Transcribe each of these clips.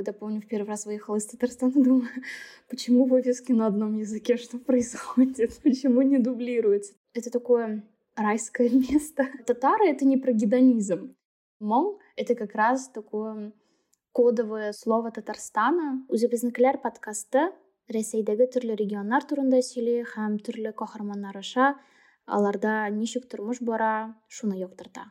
когда, помню, в первый раз выехала из Татарстана, думаю, почему вывески на одном языке, что происходит, почему не дублируется. Это такое райское место. Татары — это не про гедонизм. Мол, это как раз такое кодовое слово Татарстана. Үзебезнекеләр подкасты Рәсәйдәге төрле регионнар турында сөйли һәм төрле каһарманнар аша аларда ничек тормыш бара, шуны яктырта.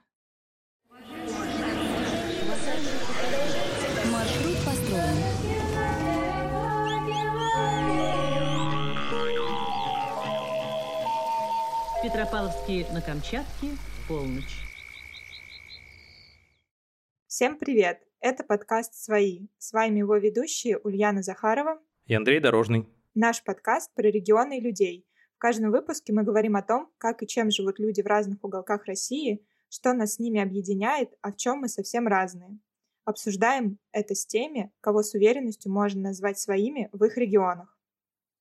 Петропавловске на Камчатке полночь. Всем привет! Это подкаст «Свои». С вами его ведущие Ульяна Захарова и Андрей Дорожный. Наш подкаст про регионы и людей. В каждом выпуске мы говорим о том, как и чем живут люди в разных уголках России, что нас с ними объединяет, а в чем мы совсем разные. Обсуждаем это с теми, кого с уверенностью можно назвать своими в их регионах.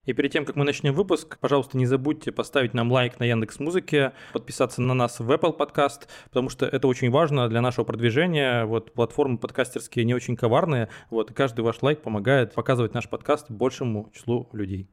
И перед тем, как мы начнем выпуск, пожалуйста, не забудьте поставить нам лайк на Яндекс Музыке, подписаться на нас в Apple Podcast, потому что это очень важно для нашего продвижения. Вот платформы подкастерские не очень коварные, вот и каждый ваш лайк помогает показывать наш подкаст большему числу людей.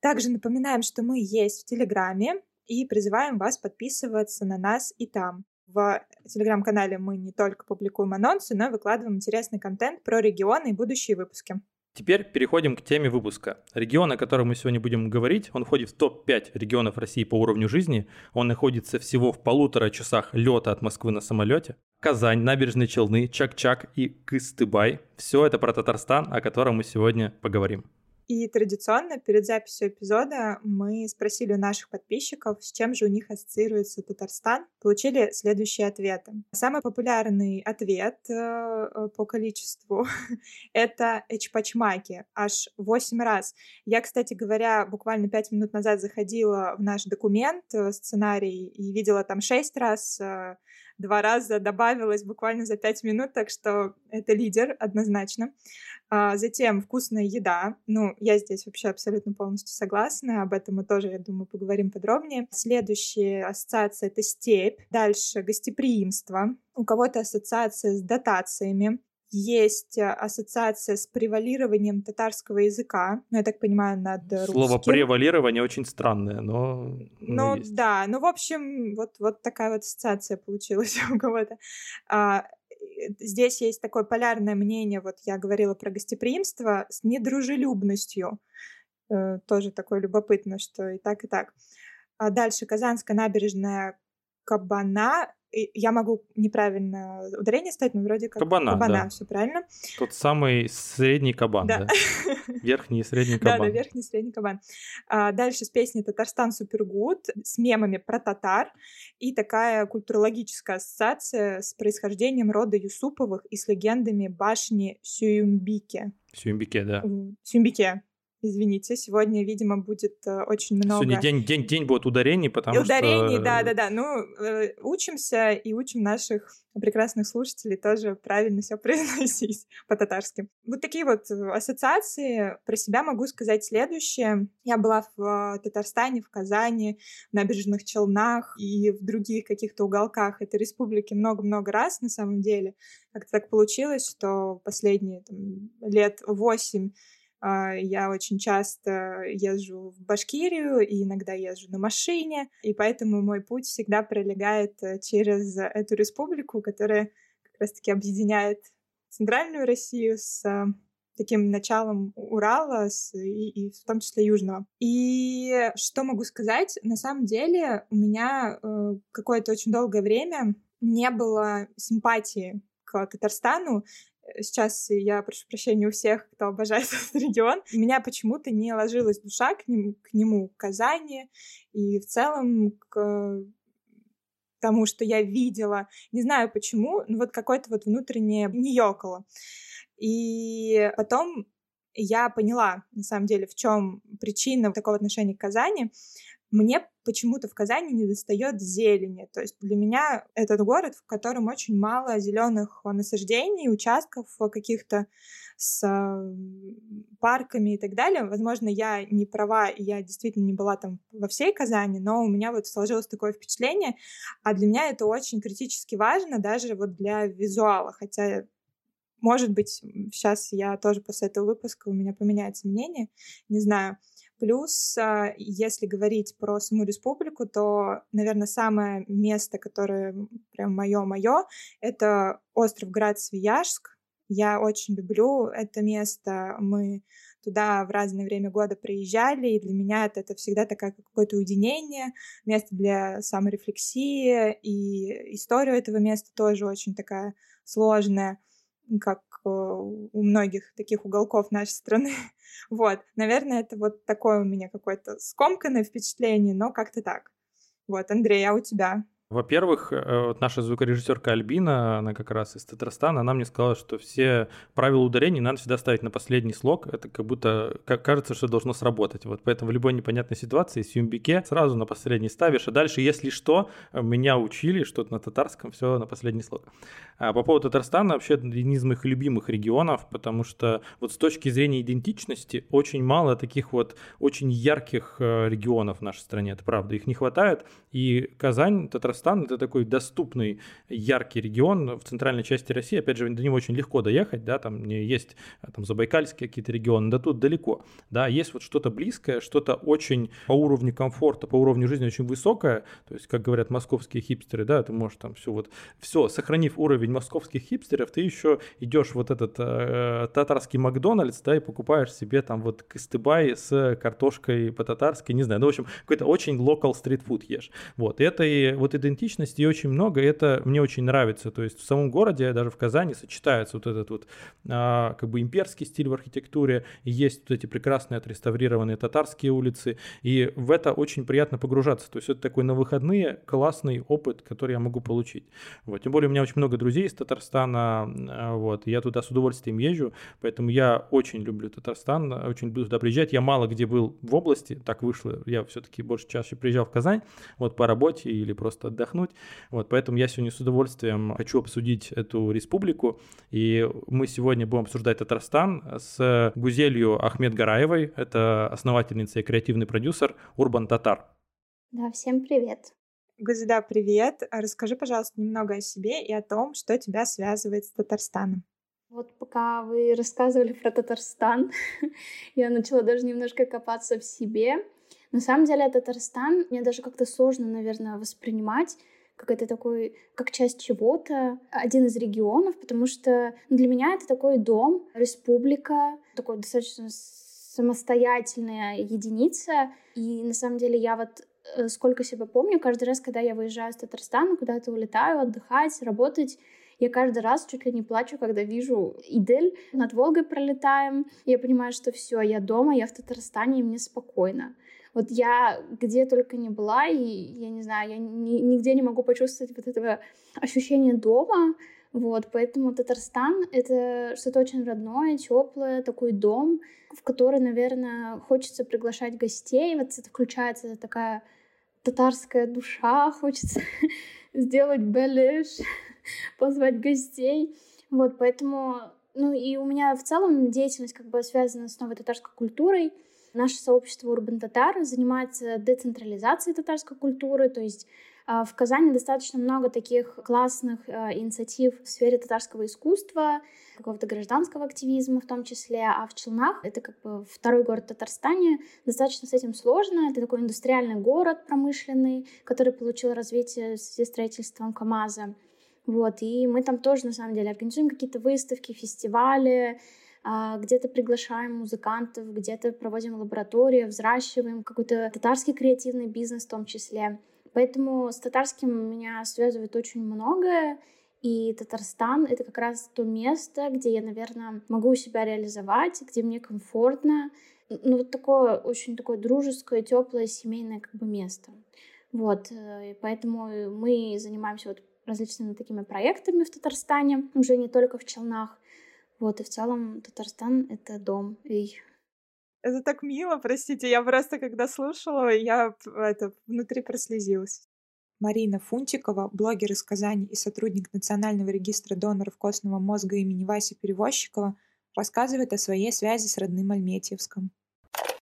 Также напоминаем, что мы есть в Телеграме и призываем вас подписываться на нас и там. В телеграм-канале мы не только публикуем анонсы, но и выкладываем интересный контент про регионы и будущие выпуски. Теперь переходим к теме выпуска. Регион, о котором мы сегодня будем говорить, он входит в топ-5 регионов России по уровню жизни. Он находится всего в полутора часах лета от Москвы на самолете. Казань, Набережные Челны, Чак-Чак и Кыстыбай. Все это про Татарстан, о котором мы сегодня поговорим. И традиционно перед записью эпизода мы спросили у наших подписчиков, с чем же у них ассоциируется Татарстан. Получили следующие ответы. Самый популярный ответ э, по количеству — это эчпачмаки, аж 8 раз. Я, кстати говоря, буквально 5 минут назад заходила в наш документ, э, сценарий, и видела там 6 раз э, два раза добавилось буквально за пять минут, так что это лидер однозначно. А, затем вкусная еда. Ну, я здесь вообще абсолютно полностью согласна. Об этом мы тоже, я думаю, поговорим подробнее. Следующая ассоциация — это степь. Дальше гостеприимство. У кого-то ассоциация с дотациями есть э, ассоциация с превалированием татарского языка, ну, я так понимаю, над русским. Слово превалирование очень странное, но... Ну, есть. да, ну, в общем, вот, вот такая вот ассоциация получилась у кого-то. А, здесь есть такое полярное мнение, вот я говорила про гостеприимство, с недружелюбностью. Э, тоже такое любопытно, что и так, и так. А дальше Казанская набережная Кабана я могу неправильно ударение ставить, но вроде как кабана, кабана да. все правильно. Тот самый средний кабан, да. да? Верхний и средний кабан. Да, да, верхний и средний кабан. А, дальше с песней «Татарстан Супергуд» с мемами про татар и такая культурологическая ассоциация с происхождением рода Юсуповых и с легендами башни Сююмбике. Сююмбике, да. Сююмбике, Извините, сегодня, видимо, будет э, очень много... Сегодня день, день, день будет ударений, потому ударений, что... да-да-да. Ну, э, учимся и учим наших прекрасных слушателей тоже правильно все произносить по-татарски. Вот такие вот э, ассоциации. Про себя могу сказать следующее. Я была в Татарстане, в Казани, в Набережных Челнах и в других каких-то уголках этой республики много-много раз на самом деле. Как-то так получилось, что последние там, лет восемь я очень часто езжу в Башкирию и иногда езжу на машине, и поэтому мой путь всегда пролегает э, через эту республику, которая как раз-таки объединяет центральную Россию с э, таким началом Урала с, и, и в том числе Южного. И что могу сказать? На самом деле у меня э, какое-то очень долгое время не было симпатии к Татарстану. Сейчас я прошу прощения у всех, кто обожает этот регион. У меня почему-то не ложилась душа к нему, к нему, к Казани и в целом к тому, что я видела. Не знаю почему, но вот какое-то вот внутреннее не ёкало. И потом я поняла, на самом деле, в чем причина такого отношения к Казани. Мне почему-то в Казани не достает зелени. То есть для меня этот город, в котором очень мало зеленых насаждений, участков каких-то с парками и так далее. Возможно, я не права, я действительно не была там во всей Казани, но у меня вот сложилось такое впечатление, а для меня это очень критически важно даже вот для визуала, хотя Может быть, сейчас я тоже после этого выпуска у меня поменяется мнение, не знаю. Плюс, а, если говорить про саму республику, то, наверное, самое место, которое прям мое-мое, это остров Град-Свияжск. Я очень люблю это место. Мы туда в разное время года приезжали, и для меня это, это всегда такое какое-то уединение, место для саморефлексии, и история этого места тоже очень такая сложная, как у многих таких уголков нашей страны. Вот, наверное, это вот такое у меня какое-то скомканное впечатление, но как-то так. Вот, Андрей, а у тебя? Во-первых, э, вот наша звукорежиссерка Альбина, она как раз из Татарстана, она мне сказала, что все правила ударений надо всегда ставить на последний слог. Это как будто как кажется, что должно сработать. Вот поэтому в любой непонятной ситуации с юмбике сразу на последний ставишь, а дальше, если что, меня учили, что на татарском все на последний слог. А по поводу Татарстана, вообще один из моих любимых регионов, потому что вот с точки зрения идентичности очень мало таких вот очень ярких э, регионов в нашей стране, это правда, их не хватает. И Казань, Татарстан Татарстан это такой доступный, яркий регион в центральной части России. Опять же, до него очень легко доехать, да, там есть э, там забайкальские какие-то регионы, да тут далеко. Да, есть вот что-то близкое, что-то очень по уровню комфорта, по уровню жизни очень высокое. То есть, как говорят московские хипстеры, да, ты можешь там все вот, все, сохранив уровень московских хипстеров, ты еще идешь вот этот э, татарский Макдональдс, да, и покупаешь себе там вот кыстыбай с картошкой по-татарски, не знаю, ну, в общем, какой-то очень local стритфуд ешь. Вот, это и вот это идентичности очень много, и это мне очень нравится. То есть в самом городе, даже в Казани, сочетается вот этот вот а, как бы имперский стиль в архитектуре, и есть вот эти прекрасные отреставрированные татарские улицы, и в это очень приятно погружаться. То есть это такой на выходные классный опыт, который я могу получить. Вот. Тем более у меня очень много друзей из Татарстана, а, вот, я туда с удовольствием езжу, поэтому я очень люблю Татарстан, очень люблю туда приезжать. Я мало где был в области, так вышло, я все-таки больше чаще приезжал в Казань, вот по работе или просто отдохнуть. Вот, поэтому я сегодня с удовольствием хочу обсудить эту республику. И мы сегодня будем обсуждать Татарстан с Гузелью Ахмед Гараевой. Это основательница и креативный продюсер Урбан Татар. Да, всем привет. Гузеда, привет. Расскажи, пожалуйста, немного о себе и о том, что тебя связывает с Татарстаном. Вот пока вы рассказывали про Татарстан, я начала даже немножко копаться в себе. На самом деле Татарстан мне даже как-то сложно, наверное, воспринимать как это такой, как часть чего-то, один из регионов, потому что ну, для меня это такой дом, республика, такой достаточно самостоятельная единица. И на самом деле я вот э, сколько себя помню, каждый раз, когда я выезжаю из Татарстана, куда-то улетаю отдыхать, работать, я каждый раз чуть ли не плачу, когда вижу Идель, над Волгой пролетаем. Я понимаю, что все, я дома, я в Татарстане, и мне спокойно. Вот я где только не была, и я не знаю, я ни, нигде не могу почувствовать вот этого ощущения дома. Вот, поэтому Татарстан — это что-то очень родное, теплое, такой дом, в который, наверное, хочется приглашать гостей. Вот это включается такая татарская душа, хочется сделать белиш, позвать гостей. Вот, поэтому, ну и у меня в целом деятельность как бы связана с новой татарской культурой. Наше сообщество Урбан Татар занимается децентрализацией татарской культуры, то есть а, в Казани достаточно много таких классных а, инициатив в сфере татарского искусства, какого-то гражданского активизма в том числе, а в Челнах, это как бы второй город в Татарстане, достаточно с этим сложно. Это такой индустриальный город промышленный, который получил развитие с строительством КАМАЗа. Вот, и мы там тоже, на самом деле, организуем какие-то выставки, фестивали, где-то приглашаем музыкантов, где-то проводим лаборатории, взращиваем какой-то татарский креативный бизнес в том числе. Поэтому с татарским меня связывает очень многое, и Татарстан — это как раз то место, где я, наверное, могу себя реализовать, где мне комфортно. Ну, вот такое очень такое дружеское, теплое, семейное как бы место. Вот, э, и поэтому мы занимаемся вот различными такими проектами в Татарстане, уже не только в Челнах. Вот, и в целом Татарстан — это дом. И это так мило, простите, я просто когда слушала, я это, внутри прослезилась. Марина Фунтикова, блогер из Казани и сотрудник Национального регистра доноров костного мозга имени Васи Перевозчикова, рассказывает о своей связи с родным Альметьевском.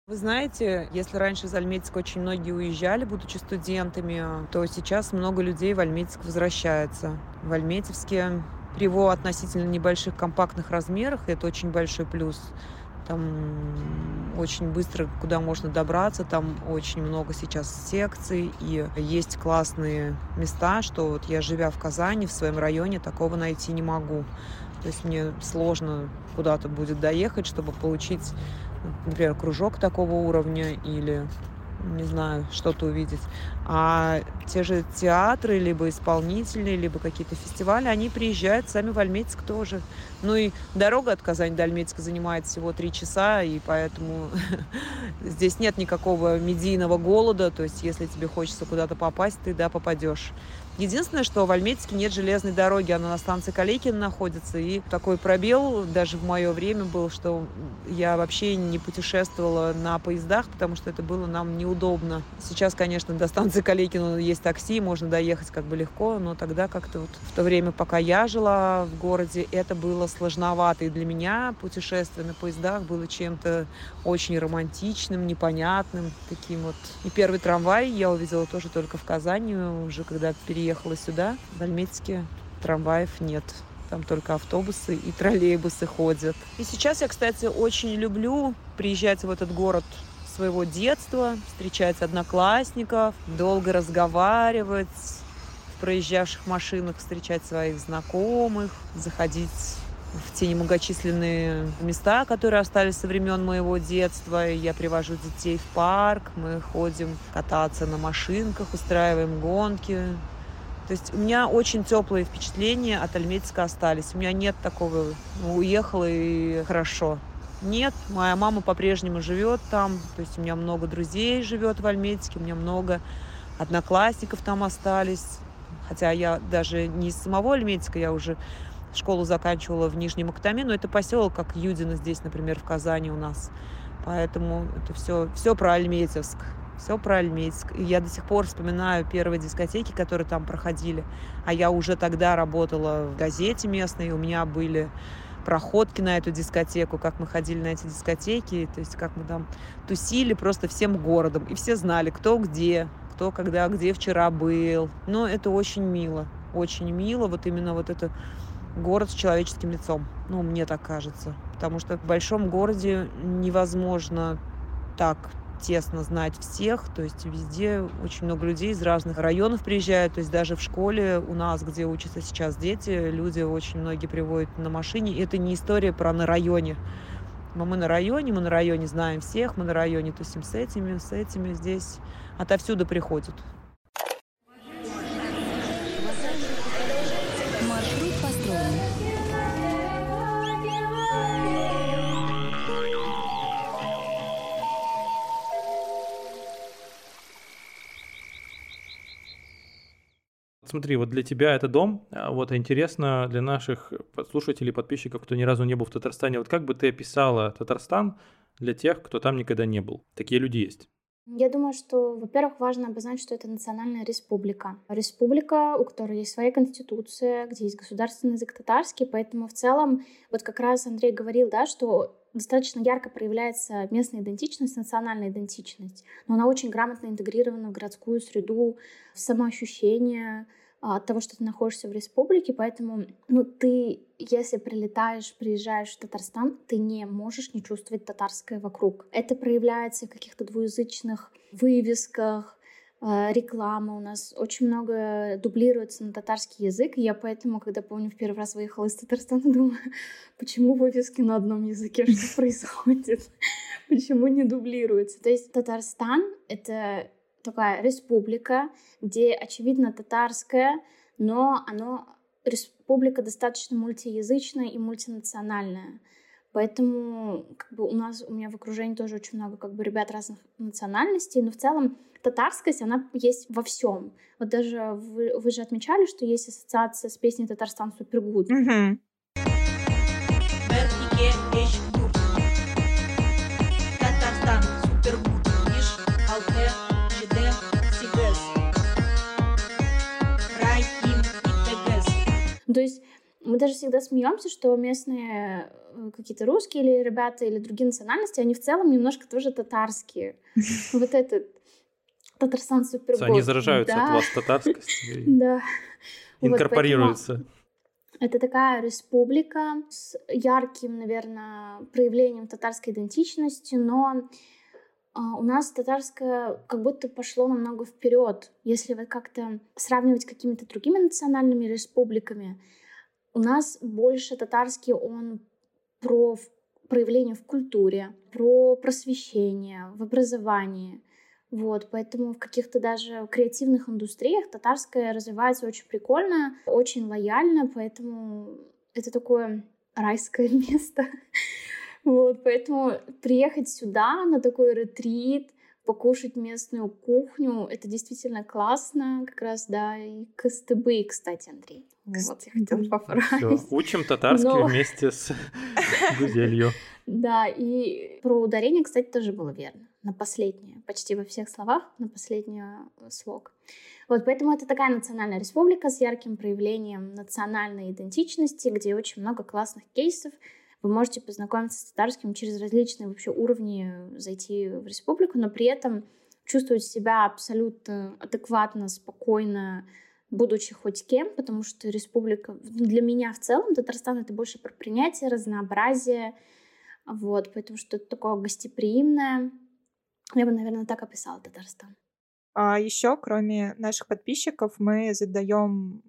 Вы знаете, если раньше из Альметьевска очень многие уезжали, будучи студентами, то сейчас много людей в Альметьевск возвращается. В Альметьевске при его относительно небольших компактных размерах, это очень большой плюс. Там очень быстро куда можно добраться, там очень много сейчас секций, и есть классные места, что вот я, живя в Казани, в своем районе, такого найти не могу. То есть мне сложно куда-то будет доехать, чтобы получить, например, кружок такого уровня или не знаю, что-то увидеть. А те же театры, либо исполнители, либо какие-то фестивали, они приезжают сами в Альметьевск тоже. Ну и дорога от Казани до Альметьевска занимает всего три часа, и поэтому здесь нет никакого медийного голода. То есть если тебе хочется куда-то попасть, ты да, попадешь. Единственное, что в Альметьевске нет железной дороги, она на станции Калейкина находится, и такой пробел даже в мое время был, что я вообще не путешествовала на поездах, потому что это было нам неудобно. Сейчас, конечно, до станции Калейкина есть такси, можно доехать как бы легко, но тогда как-то вот в то время, пока я жила в городе, это было сложновато, и для меня путешествие на поездах было чем-то очень романтичным, непонятным, таким вот. И первый трамвай я увидела тоже только в Казани, уже когда переехала приехала сюда, в Альметьевске трамваев нет. Там только автобусы и троллейбусы ходят. И сейчас я, кстати, очень люблю приезжать в этот город своего детства, встречать одноклассников, долго разговаривать, в проезжавших машинах встречать своих знакомых, заходить в те немногочисленные места, которые остались со времен моего детства. Я привожу детей в парк, мы ходим кататься на машинках, устраиваем гонки, то есть у меня очень теплые впечатления от Альметьевска остались. У меня нет такого, ну, уехала и хорошо. Нет, моя мама по-прежнему живет там, то есть у меня много друзей живет в Альметьевске, у меня много одноклассников там остались. Хотя я даже не из самого Альметьевска, я уже школу заканчивала в Нижнем Актаме, но это поселок, как Юдино здесь, например, в Казани у нас. Поэтому это все, все про Альметьевск все про Альметьевск. И я до сих пор вспоминаю первые дискотеки, которые там проходили. А я уже тогда работала в газете местной, у меня были проходки на эту дискотеку, как мы ходили на эти дискотеки, то есть как мы там тусили просто всем городом. И все знали, кто где, кто когда, где вчера был. Но это очень мило, очень мило, вот именно вот это город с человеческим лицом. Ну, мне так кажется. Потому что в большом городе невозможно так тесно знать всех, то есть везде очень много людей из разных районов приезжают, то есть даже в школе у нас, где учатся сейчас дети, люди очень многие приводят на машине. И это не история про на районе. Но мы на районе, мы на районе знаем всех, мы на районе тусим с этими, с этими здесь. Отовсюду приходят. Смотри, вот для тебя это дом, а вот интересно для наших слушателей, подписчиков, кто ни разу не был в Татарстане, вот как бы ты описала Татарстан для тех, кто там никогда не был? Такие люди есть. Я думаю, что, во-первых, важно обозначить, что это национальная республика. Республика, у которой есть своя конституция, где есть государственный язык татарский, поэтому в целом, вот как раз Андрей говорил, да, что достаточно ярко проявляется местная идентичность, национальная идентичность, но она очень грамотно интегрирована в городскую среду, в самоощущение от того, что ты находишься в республике, поэтому ну, ты, если прилетаешь, приезжаешь в Татарстан, ты не можешь не чувствовать татарское вокруг. Это проявляется в каких-то двуязычных вывесках, а, реклама у нас очень много дублируется на татарский язык. И я поэтому, когда помню, в первый раз выехала из Татарстана, думаю, почему вывески на одном языке, что происходит? Почему не дублируется? То есть Татарстан — это такая республика, где, очевидно, татарская, но оно республика достаточно мультиязычная и мультинациональная. Поэтому как бы у нас, у меня в окружении тоже очень много как бы ребят разных национальностей, но в целом татарскость, она есть во всем. Вот даже вы, вы же отмечали, что есть ассоциация с песней «Татарстан Супергуд». Угу. То есть мы даже всегда смеемся, что местные э, какие-то русские или ребята или другие национальности, они в целом немножко тоже татарские. Вот этот Татарстан супергод. Они заражаются от вас татарскости. Да. Инкорпорируются. Это такая республика с ярким, наверное, проявлением татарской идентичности, но у нас татарское как будто пошло намного вперед. Если вот как-то сравнивать с какими-то другими национальными республиками, у нас больше татарский он про проявление в культуре, про просвещение, в образовании. Вот, поэтому в каких-то даже креативных индустриях татарская развивается очень прикольно, очень лояльно, поэтому это такое райское место. Вот, поэтому приехать сюда на такой ретрит, покушать местную кухню, это действительно классно, как раз, да, и КСТБ, кстати, Андрей. Вот, я хотела поправить. Все, учим татарский Но... вместе с Гузелью. Да, и про ударение, кстати, тоже было верно. На последнее. Почти во всех словах на последний э, слог. Вот, поэтому это такая национальная республика с ярким проявлением национальной идентичности, где очень много классных кейсов. Вы можете познакомиться с татарским через различные вообще уровни, зайти в республику, но при этом чувствовать себя абсолютно адекватно, спокойно, будучи хоть кем, потому что республика для меня в целом Татарстан это больше про принятие, разнообразие, вот, поэтому что это такое гостеприимное. Я бы, наверное, так описала Татарстан. А еще, кроме наших подписчиков, мы задаем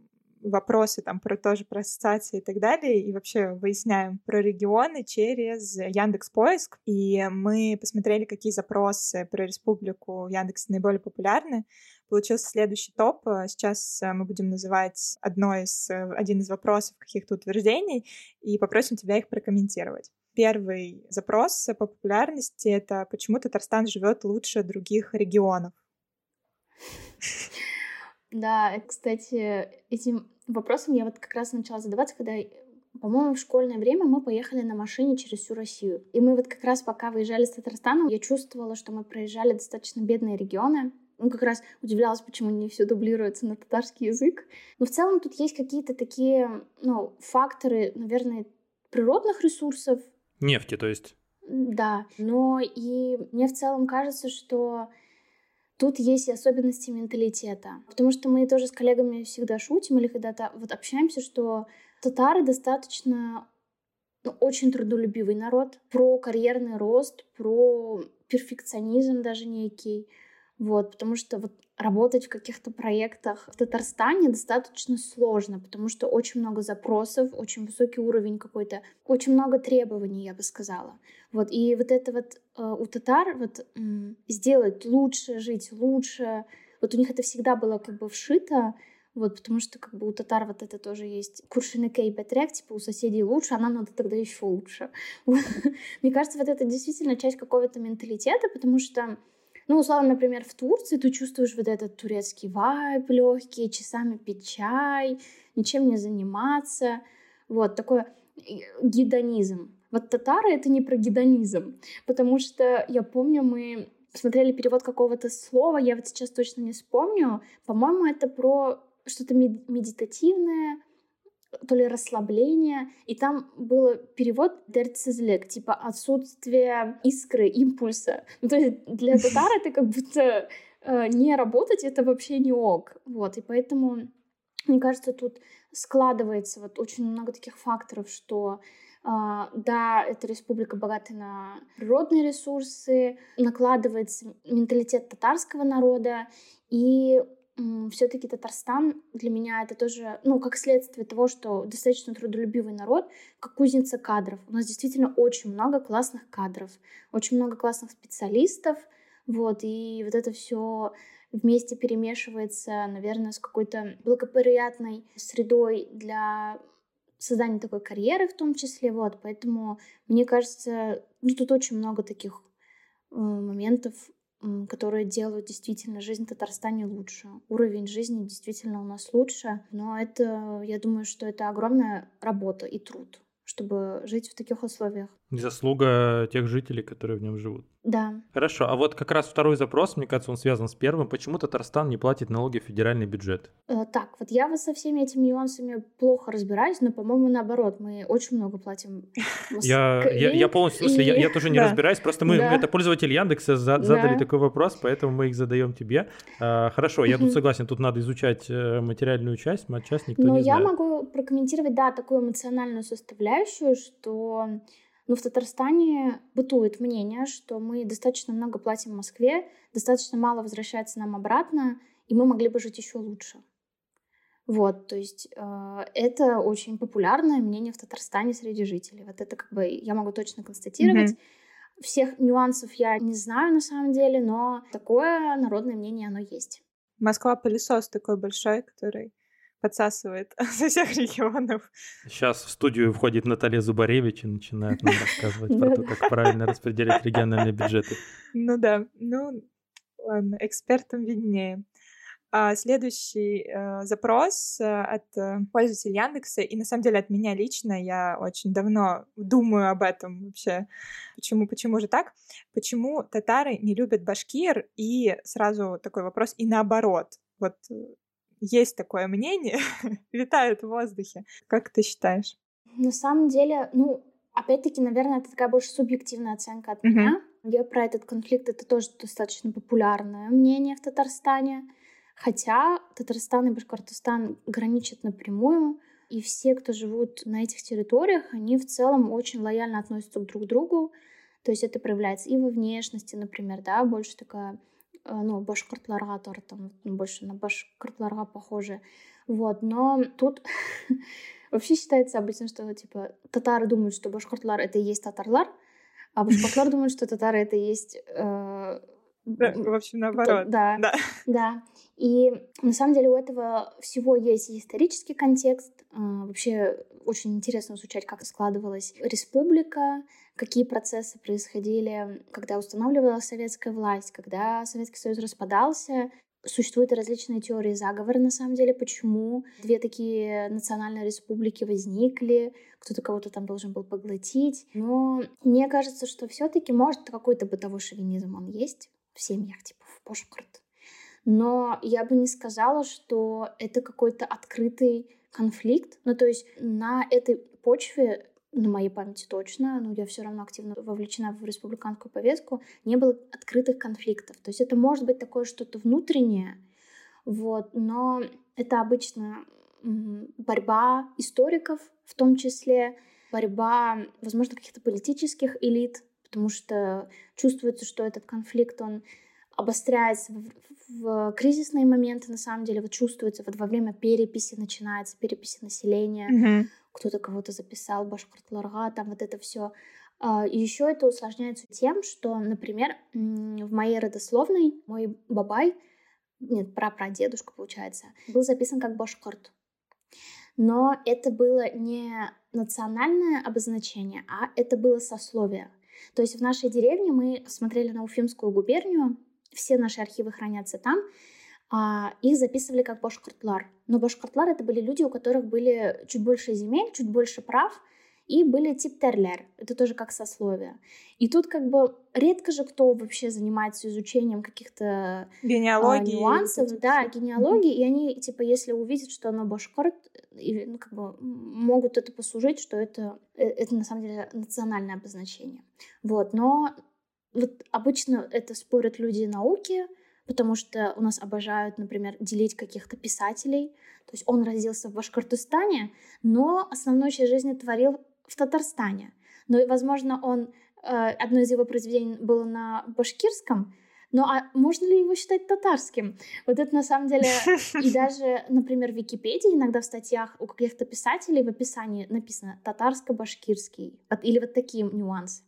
вопросы там про тоже про ассоциации и так далее, и вообще выясняем про регионы через Яндекс Поиск. И мы посмотрели, какие запросы про республику в Яндексе наиболее популярны. Получился следующий топ. Сейчас мы будем называть одно из, один из вопросов каких-то утверждений и попросим тебя их прокомментировать первый запрос по популярности — это почему Татарстан живет лучше других регионов. Да, кстати, этим вопросом я вот как раз начала задаваться, когда по-моему, в школьное время мы поехали на машине через всю Россию. И мы вот как раз пока выезжали с Татарстана, я чувствовала, что мы проезжали достаточно бедные регионы. Ну, как раз удивлялась, почему не все дублируется на татарский язык. Но в целом тут есть какие-то такие, ну, факторы, наверное, природных ресурсов, Нефти, то есть. Да, но и мне в целом кажется, что тут есть особенности менталитета. Потому что мы тоже с коллегами всегда шутим или когда-то вот общаемся, что татары достаточно ну, очень трудолюбивый народ, про карьерный рост, про перфекционизм даже некий. Вот, потому что вот работать в каких-то проектах в Татарстане достаточно сложно, потому что очень много запросов, очень высокий уровень какой-то, очень много требований, я бы сказала. Вот, и вот это вот э, у татар вот м, сделать лучше, жить лучше, вот у них это всегда было как бы вшито, вот, потому что как бы у татар вот это тоже есть куршины кейбетрек, типа у соседей лучше, а нам надо тогда еще лучше. Мне кажется, вот это действительно часть какого-то менталитета, потому что ну, условно, например, в Турции ты чувствуешь вот этот турецкий вайб легкий, часами пить чай, ничем не заниматься. Вот такой гедонизм. Вот татары — это не про гедонизм, потому что я помню, мы смотрели перевод какого-то слова, я вот сейчас точно не вспомню. По-моему, это про что-то медитативное, то ли расслабление, и там был перевод дерцизлек, типа отсутствие искры, импульса. Ну, то есть для татар это как будто э, не работать, это вообще не ок. Вот, и поэтому, мне кажется, тут складывается вот очень много таких факторов, что Uh, да, эта республика богата на природные ресурсы, накладывается менталитет татарского народа, и все-таки Татарстан для меня это тоже, ну, как следствие того, что достаточно трудолюбивый народ, как кузница кадров. У нас действительно очень много классных кадров, очень много классных специалистов, вот, и вот это все вместе перемешивается, наверное, с какой-то благоприятной средой для создания такой карьеры в том числе, вот, поэтому мне кажется, ну, тут очень много таких э, моментов, которые делают действительно жизнь в Татарстане лучше. Уровень жизни действительно у нас лучше, но это, я думаю, что это огромная работа и труд, чтобы жить в таких условиях. Заслуга тех жителей, которые в нем живут. Да. Хорошо, а вот как раз второй запрос, мне кажется, он связан с первым. Почему Татарстан не платит налоги в федеральный бюджет? Э, так, вот я вот со всеми этими нюансами плохо разбираюсь, но, по-моему, наоборот, мы очень много платим. Я, я, я полностью, в смысле, я, я тоже не Да. разбираюсь, просто мы, Да. это пользователи Яндекса за- задали Да. такой вопрос, поэтому мы их задаем тебе. А, хорошо, я тут согласен, тут надо изучать э, материальную часть, матчасть никто Но не я знает. могу прокомментировать, да, такую эмоциональную составляющую, что ну, в Татарстане бытует мнение, что мы достаточно много платим в Москве, достаточно мало возвращается нам обратно, и мы могли бы жить еще лучше. Вот, то есть э, это очень популярное мнение в Татарстане среди жителей. Вот это как бы я могу точно констатировать. Всех нюансов я не знаю на самом деле, но такое народное мнение оно есть. Москва пылесос такой большой, который подсасывает со всех регионов. Сейчас в студию входит Наталья Зубаревич и начинает нам рассказывать про то, как правильно распределять региональные бюджеты. Ну да, ну ладно, экспертам виднее. А, следующий э, запрос э, от э, пользователя Яндекса, и на самом деле от меня лично, я очень давно думаю об этом вообще, почему, почему же так, почему татары не любят башкир, и сразу такой вопрос, и наоборот, вот есть такое мнение, витает в воздухе. Как ты считаешь? На самом деле, ну, опять-таки, наверное, это такая больше субъективная оценка от меня. Я про этот конфликт, это тоже достаточно популярное мнение в Татарстане. Хотя Татарстан и Башкортостан граничат напрямую, и все, кто живут на этих территориях, они в целом очень лояльно относятся друг к другу. То есть это проявляется и во внешности, например, да, больше такая, ну, башкортларға тар, там, больше на башкортларға похоже. Вот, но тут вообще считается обычно, что, типа, татары думают, что башкортлар — это и есть татарлар, а башкортлар думают, что татары — это и есть... э, Да, в общем, наоборот. Да, Да. да. И на самом деле у этого всего есть исторический контекст. А, Вообще очень интересно изучать, как складывалась республика, какие процессы происходили, когда устанавливалась советская власть, когда Советский Союз распадался. Существуют различные теории заговора, на самом деле, почему две такие национальные республики возникли, кто-то кого-то там должен был поглотить. Но мне кажется, что все-таки, может, какой-то бытовой шовинизм он есть в семьях, типа в Бошкорт. Но я бы не сказала, что это какой-то открытый конфликт. Ну, то есть на этой почве, на моей памяти точно, но я все равно активно вовлечена в республиканскую повестку, не было открытых конфликтов. То есть это может быть такое что-то внутреннее, вот, но это обычно борьба историков, в том числе борьба, возможно, каких-то политических элит, потому что чувствуется, что этот конфликт, он обостряется в, кризисные моменты, на самом деле, вот чувствуется, вот во время переписи начинается, переписи населения, Мгм. кто-то кого-то записал, башкортларга, там вот это все. И еще это усложняется тем, что, например, в моей родословной мой бабай, нет, прапрадедушка, получается, был записан как башкорт. Но это было не национальное обозначение, а это было сословие. То есть в нашей деревне мы смотрели на Уфимскую губернию, все наши архивы хранятся там, а их записывали как башкортлар. Но башкортлар это были люди, у которых были чуть больше земель, чуть больше прав, и были типтерлер, это тоже как сословие. И тут как бы редко же кто вообще занимается изучением каких-то а, Генеалогии. нюансов, да, генеалогии, и они, типа, если увидят, что оно башкорт, и, ну, как бы, могут это послужить, что это, э, это на самом деле национальное обозначение. Вот, но вот обычно это спорят люди науки, потому что у нас обожают, например, делить каких-то писателей. То есть он родился в Башкортостане, но основную часть жизни творил в Татарстане. Но, возможно, он э, одно из его произведений было на башкирском, но а можно ли его считать татарским? Вот это на самом деле... И даже, например, в Википедии иногда в статьях у каких-то писателей в описании написано татарско-башкирский. Или вот такие нюансы.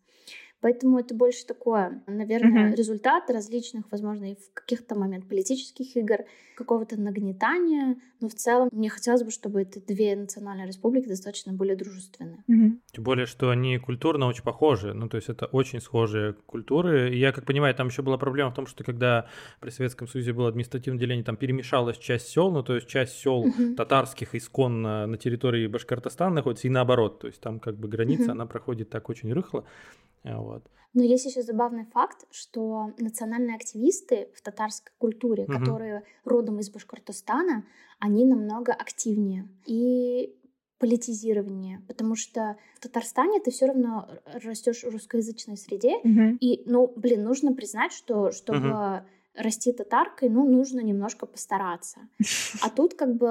Поэтому это больше такое, наверное, Мгм. результат различных, возможно, и в каких-то момент политических игр, какого-то нагнетания. Но в целом мне хотелось бы, чтобы эти две национальные республики достаточно были дружественны. Мгм. Тем более, что они культурно очень похожи. Ну, то есть это очень схожие культуры. И я как понимаю, там еще была проблема в том, что когда при Советском Союзе было административное деление, там перемешалась часть сел, ну, то есть часть сел Мгм. татарских исконно на территории Башкортостана находится, и наоборот. То есть там как бы граница, Мгм. она проходит так очень рыхло. А, Вот. Но есть еще забавный факт, что национальные активисты в татарской культуре, Мгм. которые родом из Башкортостана, они намного активнее и политизированнее, потому что в Татарстане ты все равно растешь в русскоязычной среде, Мгм. и, ну, блин, нужно признать, что чтобы расти татаркой, ну, нужно немножко постараться. А тут как бы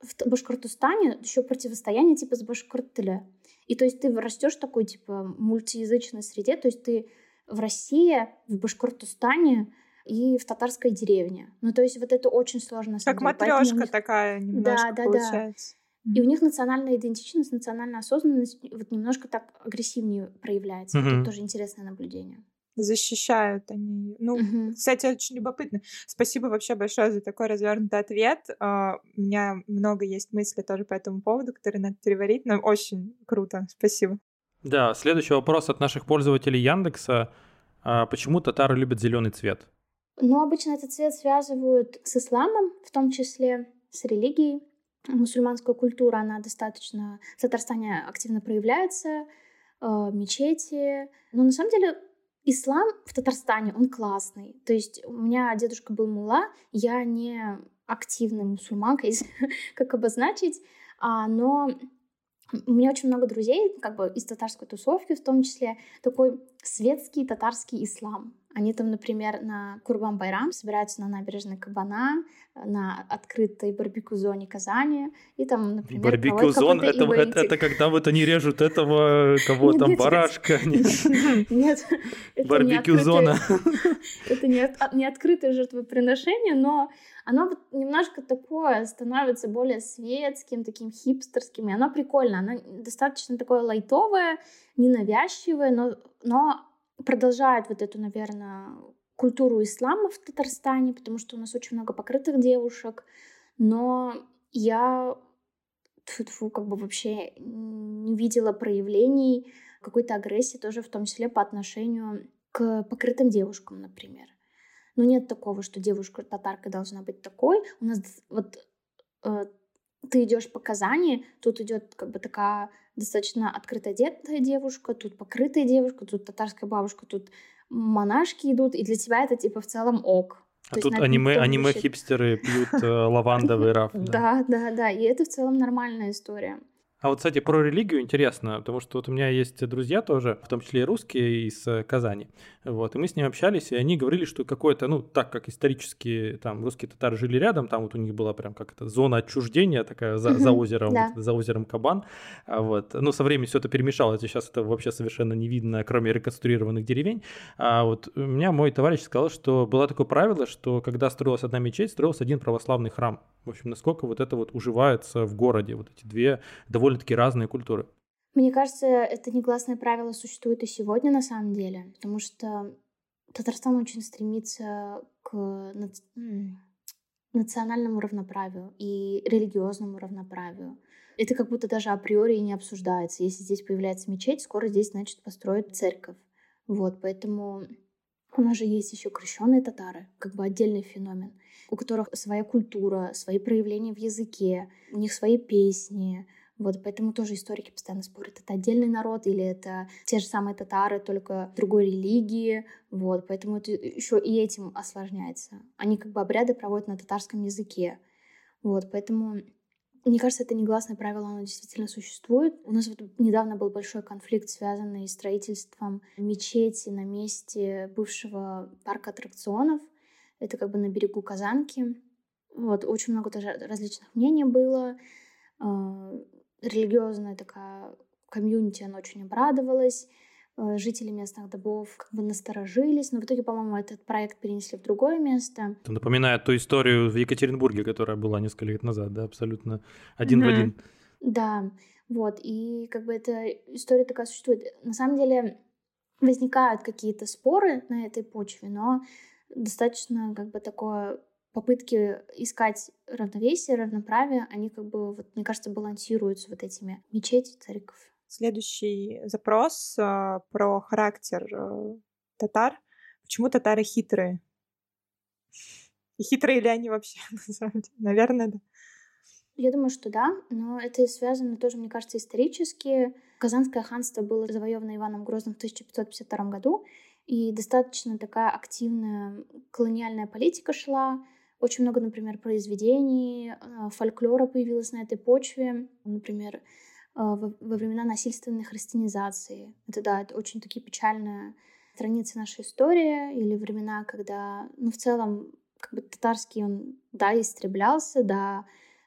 в Башкортостане еще противостояние типа с Башкортыле. И то есть ты растешь в такой типа мультиязычной среде, то есть ты в России, в Башкортостане и в татарской деревне. Ну, то есть вот это очень сложно. Как матрешка них- такая немножко да, да. получается. И у них национальная идентичность, национальная осознанность вот немножко так агрессивнее проявляется. Мгм. Это тоже интересное наблюдение. Защищают они. Ну, Мгм. Кстати, очень любопытно. Спасибо вообще большое за такой развернутый ответ. А, У меня много есть мыслей тоже по этому поводу, которые надо переварить, но очень круто. Спасибо. Да, следующий вопрос от наших пользователей Яндекса. А Почему татары любят зеленый цвет? Но обычно этот цвет связывают с исламом, в том числе с религией. Мусульманская культура, она достаточно в Татарстане активно проявляется, э, мечети. Но на самом деле ислам в Татарстане, он классный. То есть у меня дедушка был мула, я не активная мусульманка, как обозначить, а, но у меня очень много друзей, как бы из татарской тусовки в том числе, такой светский татарский ислам. Они там, например, на Курбан-Байрам собираются на набережной Кабана, на открытой барбекю-зоне Казани, и там, например, Барбекю-зон это, это, это когда вот они режут этого, кого там, барашка. нет. Барбекю-зона. Это от- не открытое жертвоприношение, но оно вот немножко такое становится более светским, таким хипстерским, и оно прикольно, оно достаточно такое лайтовое, ненавязчивое, но, но продолжает вот эту, наверное, культуру ислама в Татарстане, потому что у нас очень много покрытых девушек, но я тьфу как бы вообще не видела проявлений какой-то агрессии тоже в том числе по отношению к покрытым девушкам, например. Ну, нет такого, что девушка татарка должна быть такой. У нас вот э, ты идешь по Казани, тут идет как бы такая достаточно открыто одетая девушка, тут покрытая девушка, тут татарская бабушка, тут монашки идут, и для тебя это типа в целом ок. А То есть тут на- аниме, никто не аниме ищет. хипстеры пьют э, лавандовый раф. да. Да, да, да, и это в целом нормальная история. А вот, кстати, про религию интересно, потому что вот у меня есть друзья тоже, в том числе и русские из э, Казани. Вот, и мы с ними общались, и они говорили, что какое-то, ну, так как исторически там русские татары жили рядом, там вот у них была прям как это зона отчуждения такая за, за озером, да. вот, за озером Кабан. А вот, ну, со временем все это перемешалось, и сейчас это вообще совершенно не видно, кроме реконструированных деревень. А вот у меня мой товарищ сказал, что было такое правило, что когда строилась одна мечеть, строился один православный храм. В общем, насколько вот это вот уживается в городе, вот эти две довольно-таки разные культуры. Мне кажется, это негласное правило существует и сегодня на самом деле, потому что Татарстан очень стремится к национальному равноправию и религиозному равноправию. Это как будто даже априори не обсуждается. Если здесь появляется мечеть, скоро здесь, значит, построят церковь. Вот, поэтому у нас же есть еще крещенные татары, как бы отдельный феномен, у которых своя культура, свои проявления в языке, у них свои песни, вот, поэтому тоже историки постоянно спорят, это отдельный народ или это те же самые татары, только другой религии. Вот, поэтому это еще и этим осложняется. Они как бы обряды проводят на татарском языке. Вот, поэтому мне кажется, это негласное правило, оно действительно существует. У нас вот недавно был большой конфликт, связанный с строительством мечети на месте бывшего парка аттракционов. Это как бы на берегу Казанки. Вот, очень много тоже различных мнений было. А, Религиозная такая комьюнити, она очень обрадовалась. А, Жители местных добов как бы насторожились. Но в итоге, по-моему, этот проект перенесли в другое место. Это напоминает ту историю в Екатеринбурге, которая была несколько лет назад, да, абсолютно один в Мгм. один. Да, вот, и как бы эта история такая существует. На самом деле, возникают какие-то споры на этой почве, но достаточно как бы такое попытки искать равновесие, равноправие, они как бы, вот, мне кажется, балансируются вот этими мечети, церковь. Следующий запрос э, про характер э, татар. Почему татары хитрые? И хитрые ли они вообще? Наверное, да. Я думаю, что да, но это связано тоже, мне кажется, исторически. Казанское ханство было завоевано Иваном Грозным в 1552 году, и достаточно такая активная колониальная политика шла. Очень много, например, произведений, а, фольклора появилось на этой почве. Например, во, времена насильственной христианизации. Это, да, это очень такие печальные страницы нашей истории или времена, когда, ну, в целом, как бы татарский он, да, истреблялся, да,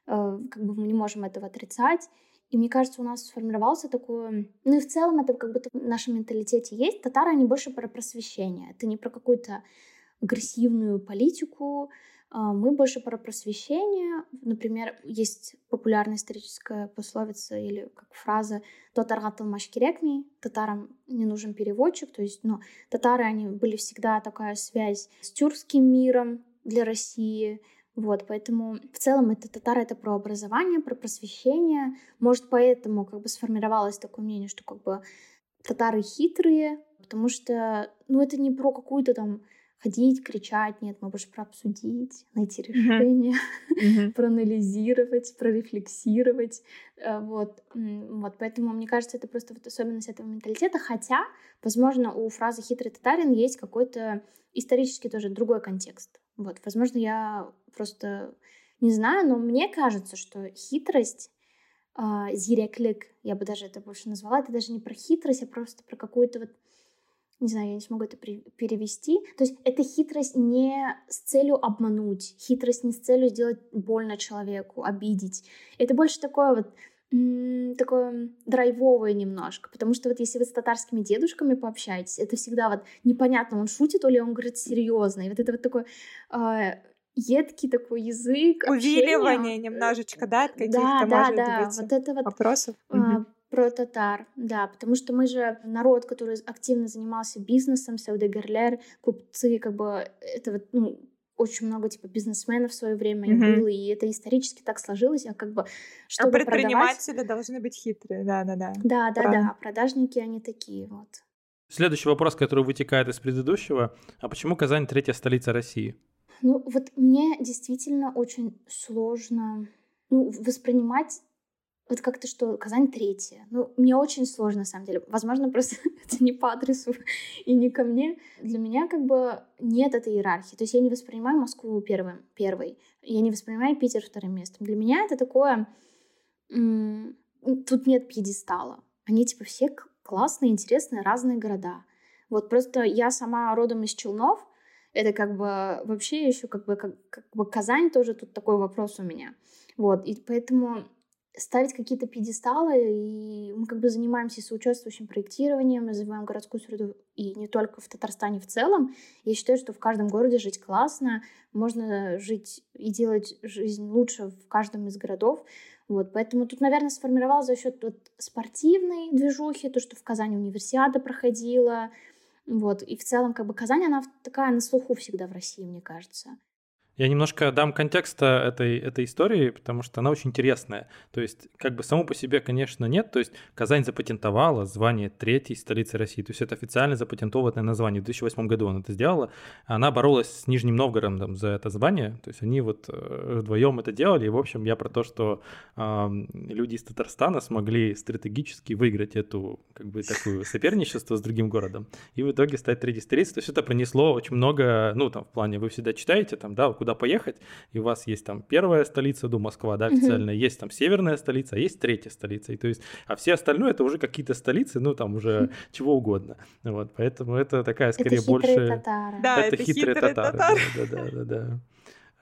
э, как бы мы не можем этого отрицать. И мне кажется, у нас сформировался такой... Ну и в целом это как будто в нашем менталитете есть. Татары, они больше про просвещение. Это не про какую-то агрессивную политику, а, мы больше про просвещение. Например, есть популярная историческая пословица или как фраза «Татаргатал машкирекми» — татарам не нужен переводчик. То есть, ну, татары, они были всегда такая связь с тюркским миром для России, вот, поэтому в целом это татары это про образование, про просвещение. Может, поэтому как бы сформировалось такое мнение, что как бы татары хитрые, потому что, ну, это не про какую-то там ходить, кричать, нет, мы больше про обсудить, найти решение, mm-hmm. проанализировать, прорефлексировать, э, вот, вот, поэтому мне кажется, это просто вот особенность этого менталитета, хотя, возможно, у фразы «хитрый татарин» есть какой-то исторический тоже другой контекст, вот, возможно, я просто не знаю, но мне кажется, что хитрость э, зиреклик, я бы даже это больше назвала, это даже не про хитрость, а просто про какую-то вот не знаю, я не смогу это перевести. То есть это хитрость не с целью обмануть, хитрость не с целью сделать больно человеку, обидеть. Это больше такое вот такое драйвовое немножко, потому что вот если вы с татарскими дедушками пообщаетесь, это всегда вот непонятно, он шутит или он говорит серьезно, и вот это вот такой э, едкий такой язык, увиливание общения. немножечко, да, от каких-то да, да, может да, быть вот это вот, вопросов. Э. Про татар, да, потому что мы же народ, который активно занимался бизнесом, сәүдәгәрләр, купцы, как бы это вот, ну, очень много типа бизнесменов в свое время mm-hmm. было, и это исторически так сложилось, а как бы чтобы а предприниматели продавать... должны быть хитрые, да, да, да. Да, да, да, продажники они такие вот. Следующий вопрос, который вытекает из предыдущего, а почему Казань третья столица России? Ну вот мне действительно очень сложно ну, воспринимать вот как-то что Казань третья. Ну, мне очень сложно, на самом деле. Возможно, просто это не по адресу и не ко мне. Для меня как бы нет этой иерархии. То есть я не воспринимаю Москву первым, первой. Я не воспринимаю Питер вторым местом. Для меня это такое... Тут нет пьедестала. Они типа все классные, интересные, разные города. Вот просто я сама родом из Челнов, это как бы вообще еще как бы, как, как бы Казань тоже тут такой вопрос у меня. Вот, и поэтому ставить какие-то пьедесталы, и мы как бы занимаемся соучаствующим проектированием, развиваем городскую среду, и не только в Татарстане в целом. Я считаю, что в каждом городе жить классно, можно жить и делать жизнь лучше в каждом из городов. Вот, поэтому тут, наверное, сформировалось за счет вот спортивной движухи, то, что в Казани универсиада проходила, вот, и в целом, как бы, Казань, она такая на слуху всегда в России, мне кажется. Я немножко дам контекста этой, этой истории, потому что она очень интересная. То есть, как бы само по себе, конечно, нет. То есть, Казань запатентовала звание третьей столицы России. То есть, это официально запатентованное название. В 2008 году она это сделала. Она боролась с Нижним Новгородом за это звание. То есть, они вот э, вдвоем это делали. И, в общем, я про то, что э, люди из Татарстана смогли стратегически выиграть эту, как бы, такую соперничество с другим городом. И в итоге стать третьей столицей. То есть, это принесло очень много, ну, там, в плане, вы всегда читаете, там, да, куда поехать, и у вас есть там первая столица, до Москва, да, официальная, есть там северная столица, а есть третья столица, и то есть, а все остальное это уже какие-то столицы, ну там уже чего угодно, вот, поэтому это такая скорее это больше... Татары. Да, это, это хитрые, хитрые татары. татары. Да, да, да, да.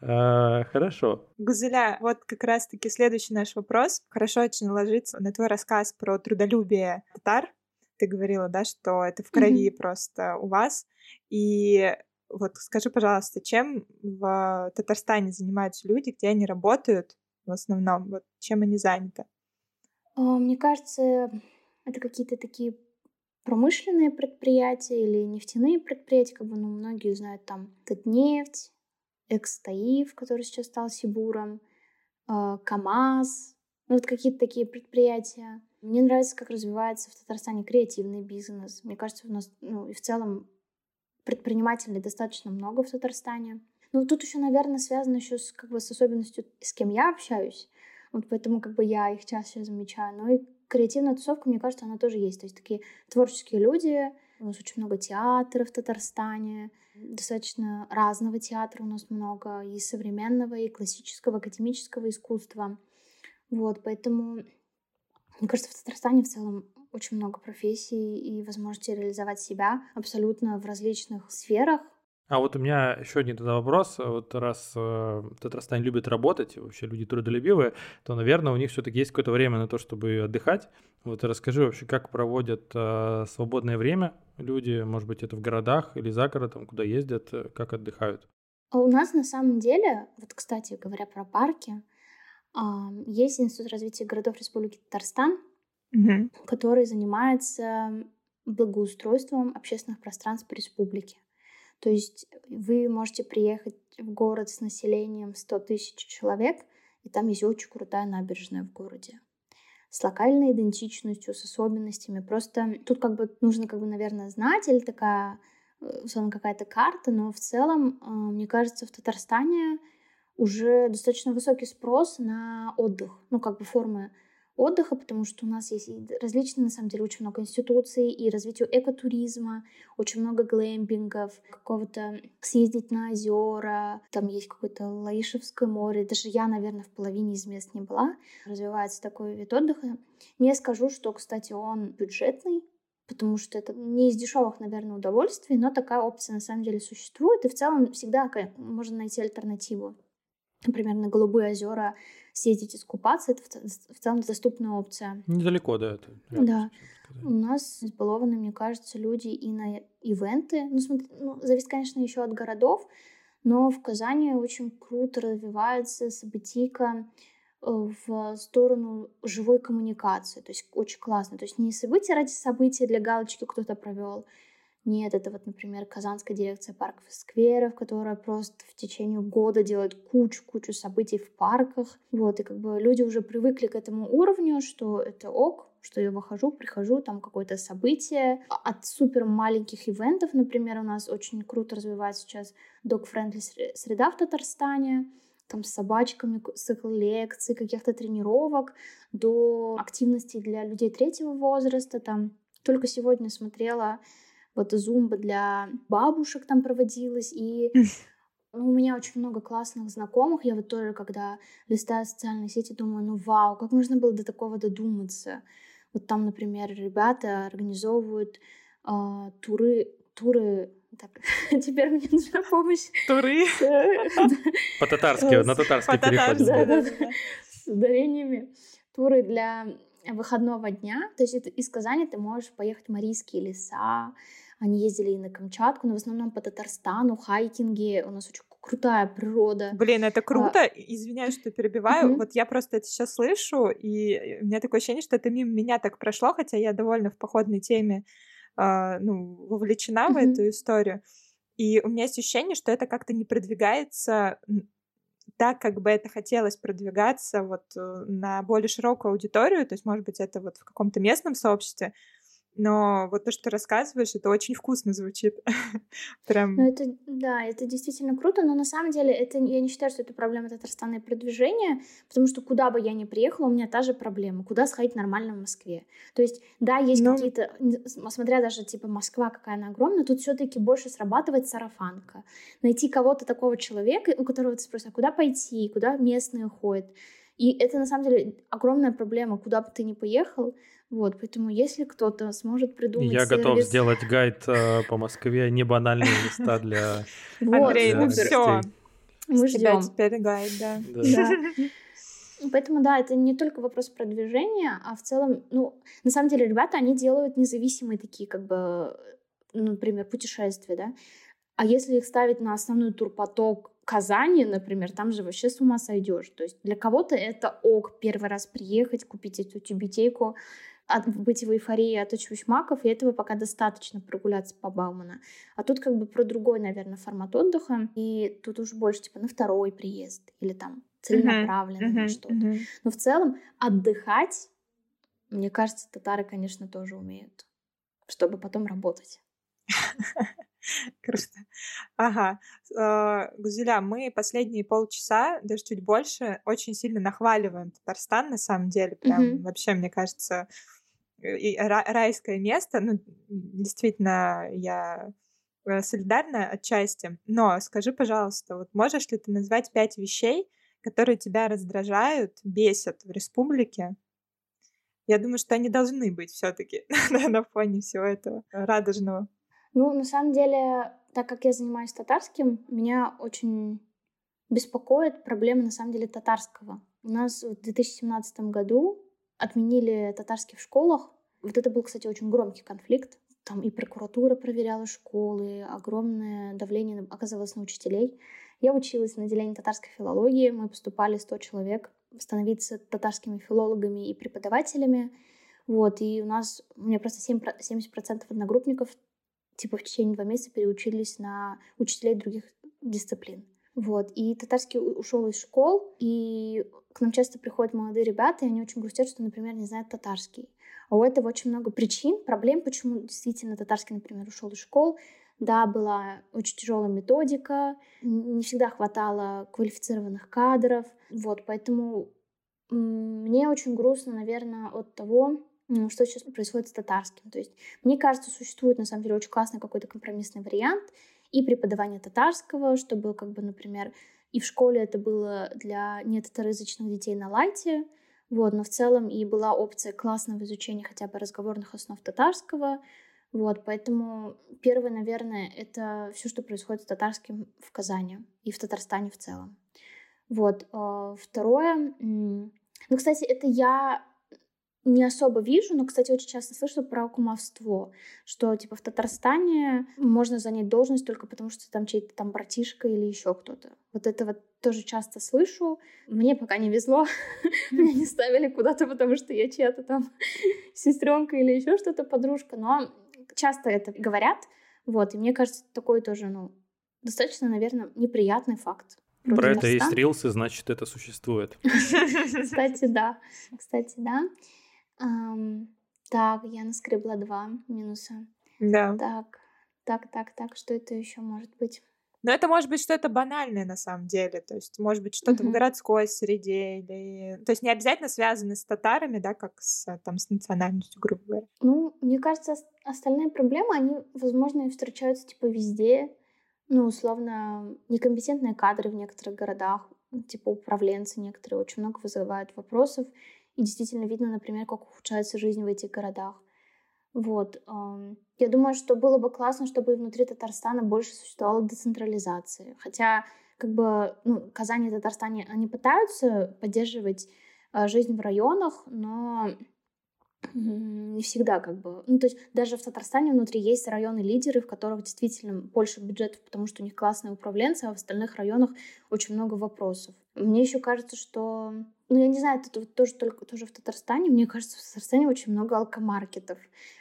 А, хорошо. Гузеля, вот как раз-таки следующий наш вопрос. Хорошо очень ложится на твой рассказ про трудолюбие татар. Ты говорила, да, что это в крови mm-hmm. просто у вас. И вот скажи, пожалуйста, чем в Татарстане занимаются люди, где они работают в основном? Вот чем они заняты? А, мне кажется, это какие-то такие промышленные предприятия или нефтяные предприятия, как бы, ну, многие знают там Татнефть, Экстаив, который сейчас стал Сибуром, э, КАМАЗ, ну, вот какие-то такие предприятия. Мне нравится, как развивается в Татарстане креативный бизнес. Мне кажется, у нас, ну, и в целом предпринимателей достаточно много в Татарстане. Ну, тут еще, наверное, связано еще с, как бы, с особенностью, с кем я общаюсь. Вот поэтому как бы я их чаще замечаю. Но и креативная тусовка, мне кажется, она тоже есть. То есть такие творческие люди. У нас очень много театров в Татарстане. Достаточно разного театра у нас много. И современного, и классического, академического искусства. Вот, поэтому, мне кажется, в Татарстане в целом очень много профессий и возможности реализовать себя абсолютно в различных сферах. А вот у меня еще один тогда вопрос. Вот раз э, Татарстан любит работать, вообще люди трудолюбивые, то, наверное, у них все-таки есть какое-то время на то, чтобы отдыхать. Вот расскажи вообще, как проводят э, свободное время люди, может быть, это в городах или за городом, куда ездят, э, как отдыхают? А у нас на самом деле, вот, кстати, говоря про парки, э, есть Институт развития городов Республики Татарстан, угу. который занимается благоустройством общественных пространств по республике. То есть вы можете приехать в город с населением 100 тысяч человек, и там есть очень крутая набережная в городе с локальной идентичностью, с особенностями. Просто тут как бы нужно, как бы, наверное, знать или такая, э, условно, какая-то карта, но в целом, э, мне кажется, в Татарстане уже достаточно высокий спрос на отдых, ну, как бы формы отдыха, потому что у нас есть различные, на самом деле, очень много институций и развитию экотуризма, очень много глэмпингов, какого-то съездить на озера, там есть какое-то Лаишевское море, даже я, наверное, в половине из мест не была. Развивается такой вид отдыха. Не скажу, что, кстати, он бюджетный, потому что это не из дешевых, наверное, удовольствий, но такая опция на самом деле существует, и в целом всегда можно найти альтернативу. Например, на Голубые озера съездить искупаться, это в, целом доступная опция. Недалеко, да, это. Да. У нас избалованы, мне кажется, люди и на ивенты. Ну, смотри, ну, зависит, конечно, еще от городов, но в Казани очень круто развивается событийка э, в сторону живой коммуникации. То есть очень классно. То есть не события ради события для галочки кто-то провел, нет, это вот, например, Казанская дирекция парков и скверов, которая просто в течение года делает кучу-кучу событий в парках. Вот, и как бы люди уже привыкли к этому уровню, что это ок, что я выхожу, прихожу, там какое-то событие. От супер маленьких ивентов, например, у нас очень круто развивается сейчас dog-friendly среда в Татарстане, там с собачками, цикл лекций, каких-то тренировок, до активностей для людей третьего возраста. Там только сегодня смотрела вот зумба для бабушек там проводилась, и ну, у меня очень много классных знакомых. Я вот тоже, когда листаю социальные сети, думаю, ну вау, как можно было до такого додуматься? Вот там, например, ребята организовывают э, туры, туры так, теперь мне нужна помощь. Туры? По-татарски, на татарский переходим. С ударениями. Туры для выходного дня. То есть из Казани ты можешь поехать в Марийские леса. Они ездили и на Камчатку, но в основном по Татарстану, хайкинги. У нас очень крутая природа. Блин, это а, круто. А... Извиняюсь, что перебиваю. Uh-huh. Вот я просто это сейчас слышу, и у меня такое ощущение, что это мимо меня так прошло, хотя я довольно в походной теме э, ну, вовлечена uh-huh. в эту историю. И у меня есть ощущение, что это как-то не продвигается так, как бы это хотелось продвигаться вот э, на более широкую аудиторию, то есть, может быть, это вот в каком-то местном сообществе, но вот то, что ты рассказываешь, это очень вкусно звучит. Прям... Ну, это, да, это действительно круто, но на самом деле это, я не считаю, что это проблема Татарстана и продвижения, потому что куда бы я ни приехала, у меня та же проблема. Куда сходить нормально в Москве? То есть, да, есть ну... какие-то, смотря даже, типа, Москва какая она огромная, тут все таки больше срабатывает сарафанка. Найти кого-то такого человека, у которого ты спросишь, а куда пойти, куда местные ходят. И это, на самом деле, огромная проблема, куда бы ты ни поехал, вот, поэтому если кто-то сможет придумать Я сервис... готов сделать гайд э, по Москве, не банальные места для Андрей, ну все. Мы ждем. теперь гайд, да. Поэтому, да, это не только вопрос продвижения, а в целом, ну, на самом деле, ребята, они делают независимые такие, как бы, например, путешествия, да. А если их ставить на основной турпоток Казани, например, там же вообще с ума сойдешь. То есть для кого-то это ок первый раз приехать, купить эту тюбетейку, от, быть в эйфории от маков, и этого пока достаточно прогуляться по Баумана. А тут как бы про другой, наверное, формат отдыха, и тут уже больше типа на второй приезд или там целенаправленно uh-huh, на что-то. Uh-huh. Но в целом отдыхать, мне кажется, татары, конечно, тоже умеют, чтобы потом работать. Круто. Ага. А, Гузеля, мы последние полчаса, даже чуть больше, очень сильно нахваливаем Татарстан, на самом деле. Прям mm-hmm. вообще, мне кажется, райское место. Ну, действительно, я э, солидарна отчасти. Но скажи, пожалуйста, вот можешь ли ты назвать пять вещей, которые тебя раздражают, бесят в республике? Я думаю, что они должны быть все-таки на фоне всего этого радужного. Ну, на самом деле, так как я занимаюсь татарским, меня очень беспокоит проблема, на самом деле, татарского. У нас в 2017 году отменили татарский в школах. Вот это был, кстати, очень громкий конфликт. Там и прокуратура проверяла школы, огромное давление оказывалось на учителей. Я училась на отделении татарской филологии, мы поступали 100 человек становиться татарскими филологами и преподавателями. Вот, и у нас, у меня просто 7, 70% одногруппников типа в течение два месяца переучились на учителей других дисциплин. Вот. И татарский ушел из школ, и к нам часто приходят молодые ребята, и они очень грустят, что, например, не знают татарский. А у этого очень много причин, проблем, почему действительно татарский, например, ушел из школ. Да, была очень тяжелая методика, не всегда хватало квалифицированных кадров. Вот, поэтому мне очень грустно, наверное, от того, что сейчас происходит с татарским. То есть, мне кажется, существует на самом деле очень классный какой-то компромиссный вариант и преподавание татарского, чтобы, как бы, например, и в школе это было для нетатарызычных детей на лайте, вот, но в целом и была опция классного изучения хотя бы разговорных основ татарского, вот, поэтому первое, наверное, это все, что происходит с татарским в Казани и в Татарстане в целом. Вот, а, второе, ну, кстати, это я не особо вижу, но, кстати, очень часто слышу про кумовство, что, типа, в Татарстане можно занять должность только потому, что там чей-то там братишка или еще кто-то. Вот это вот тоже часто слышу. Мне пока не везло. Меня не ставили куда-то, потому что я чья-то там сестренка или еще что-то, подружка. Но часто это говорят. Вот, и мне кажется, такой тоже, ну, достаточно, наверное, неприятный факт. Про это есть рилсы, значит, это существует. Кстати, да. Кстати, да. Ам, так, я наскребла два минуса. Да. Так, так, так, так, что это еще может быть? Но это может быть что-то банальное на самом деле, то есть может быть что-то в городской среде или, то есть не обязательно связано с татарами, да, как с там с национальностью, грубо говоря. Ну, мне кажется, остальные проблемы, они, возможно, и встречаются типа везде. Ну, условно, некомпетентные кадры в некоторых городах, типа управленцы некоторые очень много вызывают вопросов. И действительно видно, например, как ухудшается жизнь в этих городах. Вот. Я думаю, что было бы классно, чтобы внутри Татарстана больше существовала децентрализация. Хотя, как бы, ну, Казани и Татарстане, они пытаются поддерживать а, жизнь в районах, но не всегда как бы. Ну, то есть даже в Татарстане внутри есть районы-лидеры, в которых действительно больше бюджетов, потому что у них классные управленцы, а в остальных районах очень много вопросов. Мне еще кажется, что... Ну, я не знаю, это тоже только тоже в Татарстане. Мне кажется, в Татарстане очень много алкомаркетов.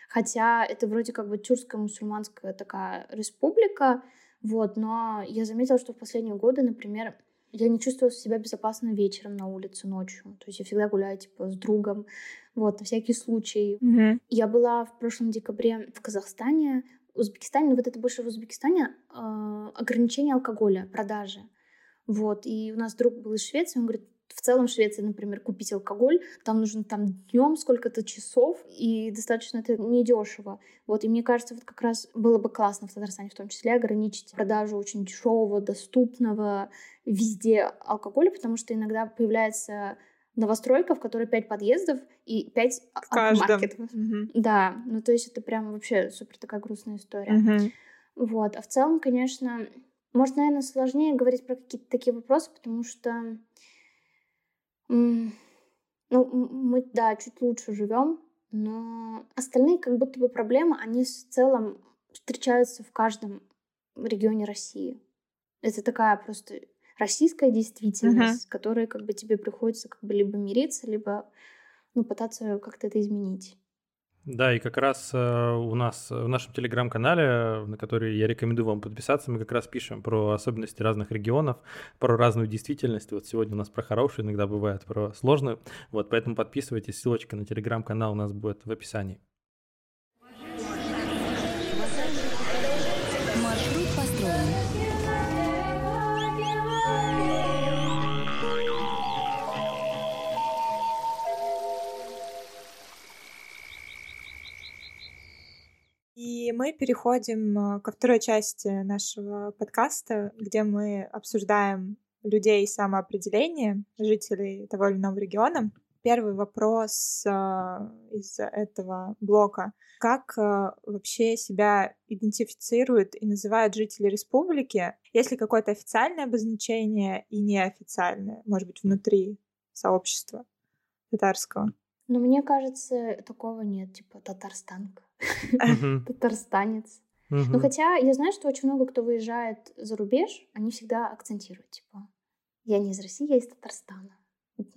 Хотя это вроде как бы тюркская мусульманская такая республика, вот, но я заметила, что в последние годы, например, я не чувствую себя безопасно вечером на улице ночью. То есть я всегда гуляю, типа, с другом, вот, на всякий случай. Mm-hmm. Я была в прошлом декабре в Казахстане, Узбекистане, но вот это больше в Узбекистане, э, ограничение алкоголя, продажи. Вот, и у нас друг был из Швеции, он говорит, в целом в Швеции, например, купить алкоголь, там нужно там днем сколько-то часов, и достаточно это недешево. Вот, и мне кажется, вот как раз было бы классно в Татарстане в том числе ограничить продажу очень дешевого, доступного везде алкоголя, потому что иногда появляется новостройка, в которой пять подъездов и пять маркетов. Угу. Да, ну то есть это прям вообще супер такая грустная история. Угу. Вот, а в целом, конечно, может, наверное, сложнее говорить про какие-то такие вопросы, потому что ну, мы, да, чуть лучше живем, но остальные как будто бы проблемы, они в целом встречаются в каждом регионе России. Это такая просто российская действительность, uh-huh. с которой как бы тебе приходится как бы либо мириться, либо ну, пытаться как-то это изменить. Да, и как раз э, у нас в нашем телеграм-канале, на который я рекомендую вам подписаться, мы как раз пишем про особенности разных регионов, про разную действительность. Вот сегодня у нас про хорошую, иногда бывает про сложную. Вот, поэтому подписывайтесь, ссылочка на телеграм-канал у нас будет в описании. Мы переходим э, ко второй части нашего подкаста, где мы обсуждаем людей самоопределения, жителей того или иного региона. Первый вопрос э, из этого блока. Как э, вообще себя идентифицируют и называют жители республики? Есть ли какое-то официальное обозначение и неофициальное, может быть, внутри сообщества татарского? Но мне кажется, такого нет, типа татарстанка. Татарстанец. Ну, хотя я знаю, что очень много кто выезжает за рубеж, они всегда акцентируют, типа, я не из России, я из Татарстана.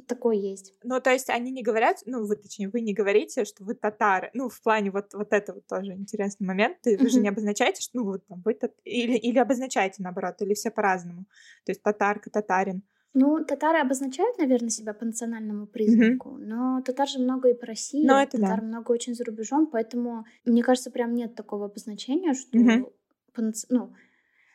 Такое есть. Ну, то есть они не говорят, ну, вы, точнее, вы не говорите, что вы татары. Ну, в плане вот, вот это вот тоже интересный момент. Ты, вы же не обозначаете, что, ну, вот там, вы тат... или, или обозначаете, наоборот, или все по-разному. То есть татарка, татарин. Ну, татары обозначают, наверное, себя по национальному признаку, mm-hmm. но татар же много и по России, но это татар да. много очень за рубежом, поэтому, мне кажется, прям нет такого обозначения, что mm-hmm. по, ну,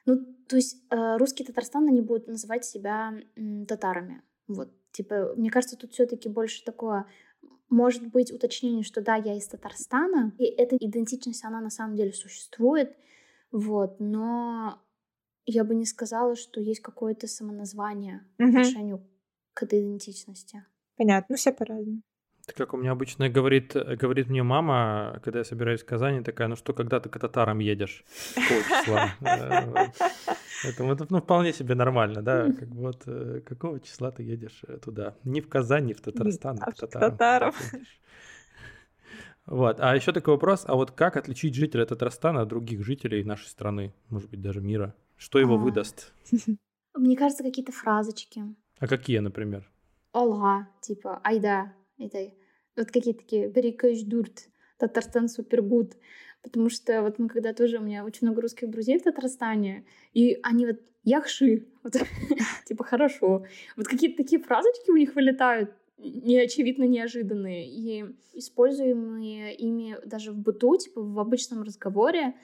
ну, то есть э, русские Татарстан, они будут называть себя м, татарами. Вот, типа, мне кажется, тут все таки больше такое может быть уточнение, что да, я из Татарстана, и эта идентичность, она на самом деле существует, вот, но я бы не сказала, что есть какое-то самоназвание по отношению к этой идентичности. Понятно, ну все по-разному. Это как у меня обычно говорит, говорит мне мама, когда я собираюсь в Казани, такая, ну что, когда ты к татарам едешь? Числа? Поэтому это ну, вполне себе нормально, да, как вот э, какого числа ты едешь э, туда? Не в Казань, не в Татарстан, а к татарам. Вот. А еще такой вопрос, а вот как отличить жителя Татарстана от других жителей нашей страны, может быть, даже мира? Что его а. выдаст? Мне кажется, какие-то фразочки. А какие, например? Олга, типа, айда, это вот какие-то такие берекаешь дурт, Татарстан супергуд. Потому что вот мы когда тоже, у меня очень много русских друзей в Татарстане, и они вот яхши, вот, типа хорошо. Вот какие-то такие фразочки у них вылетают, неочевидно неожиданные, и используемые ими даже в быту, типа в обычном разговоре.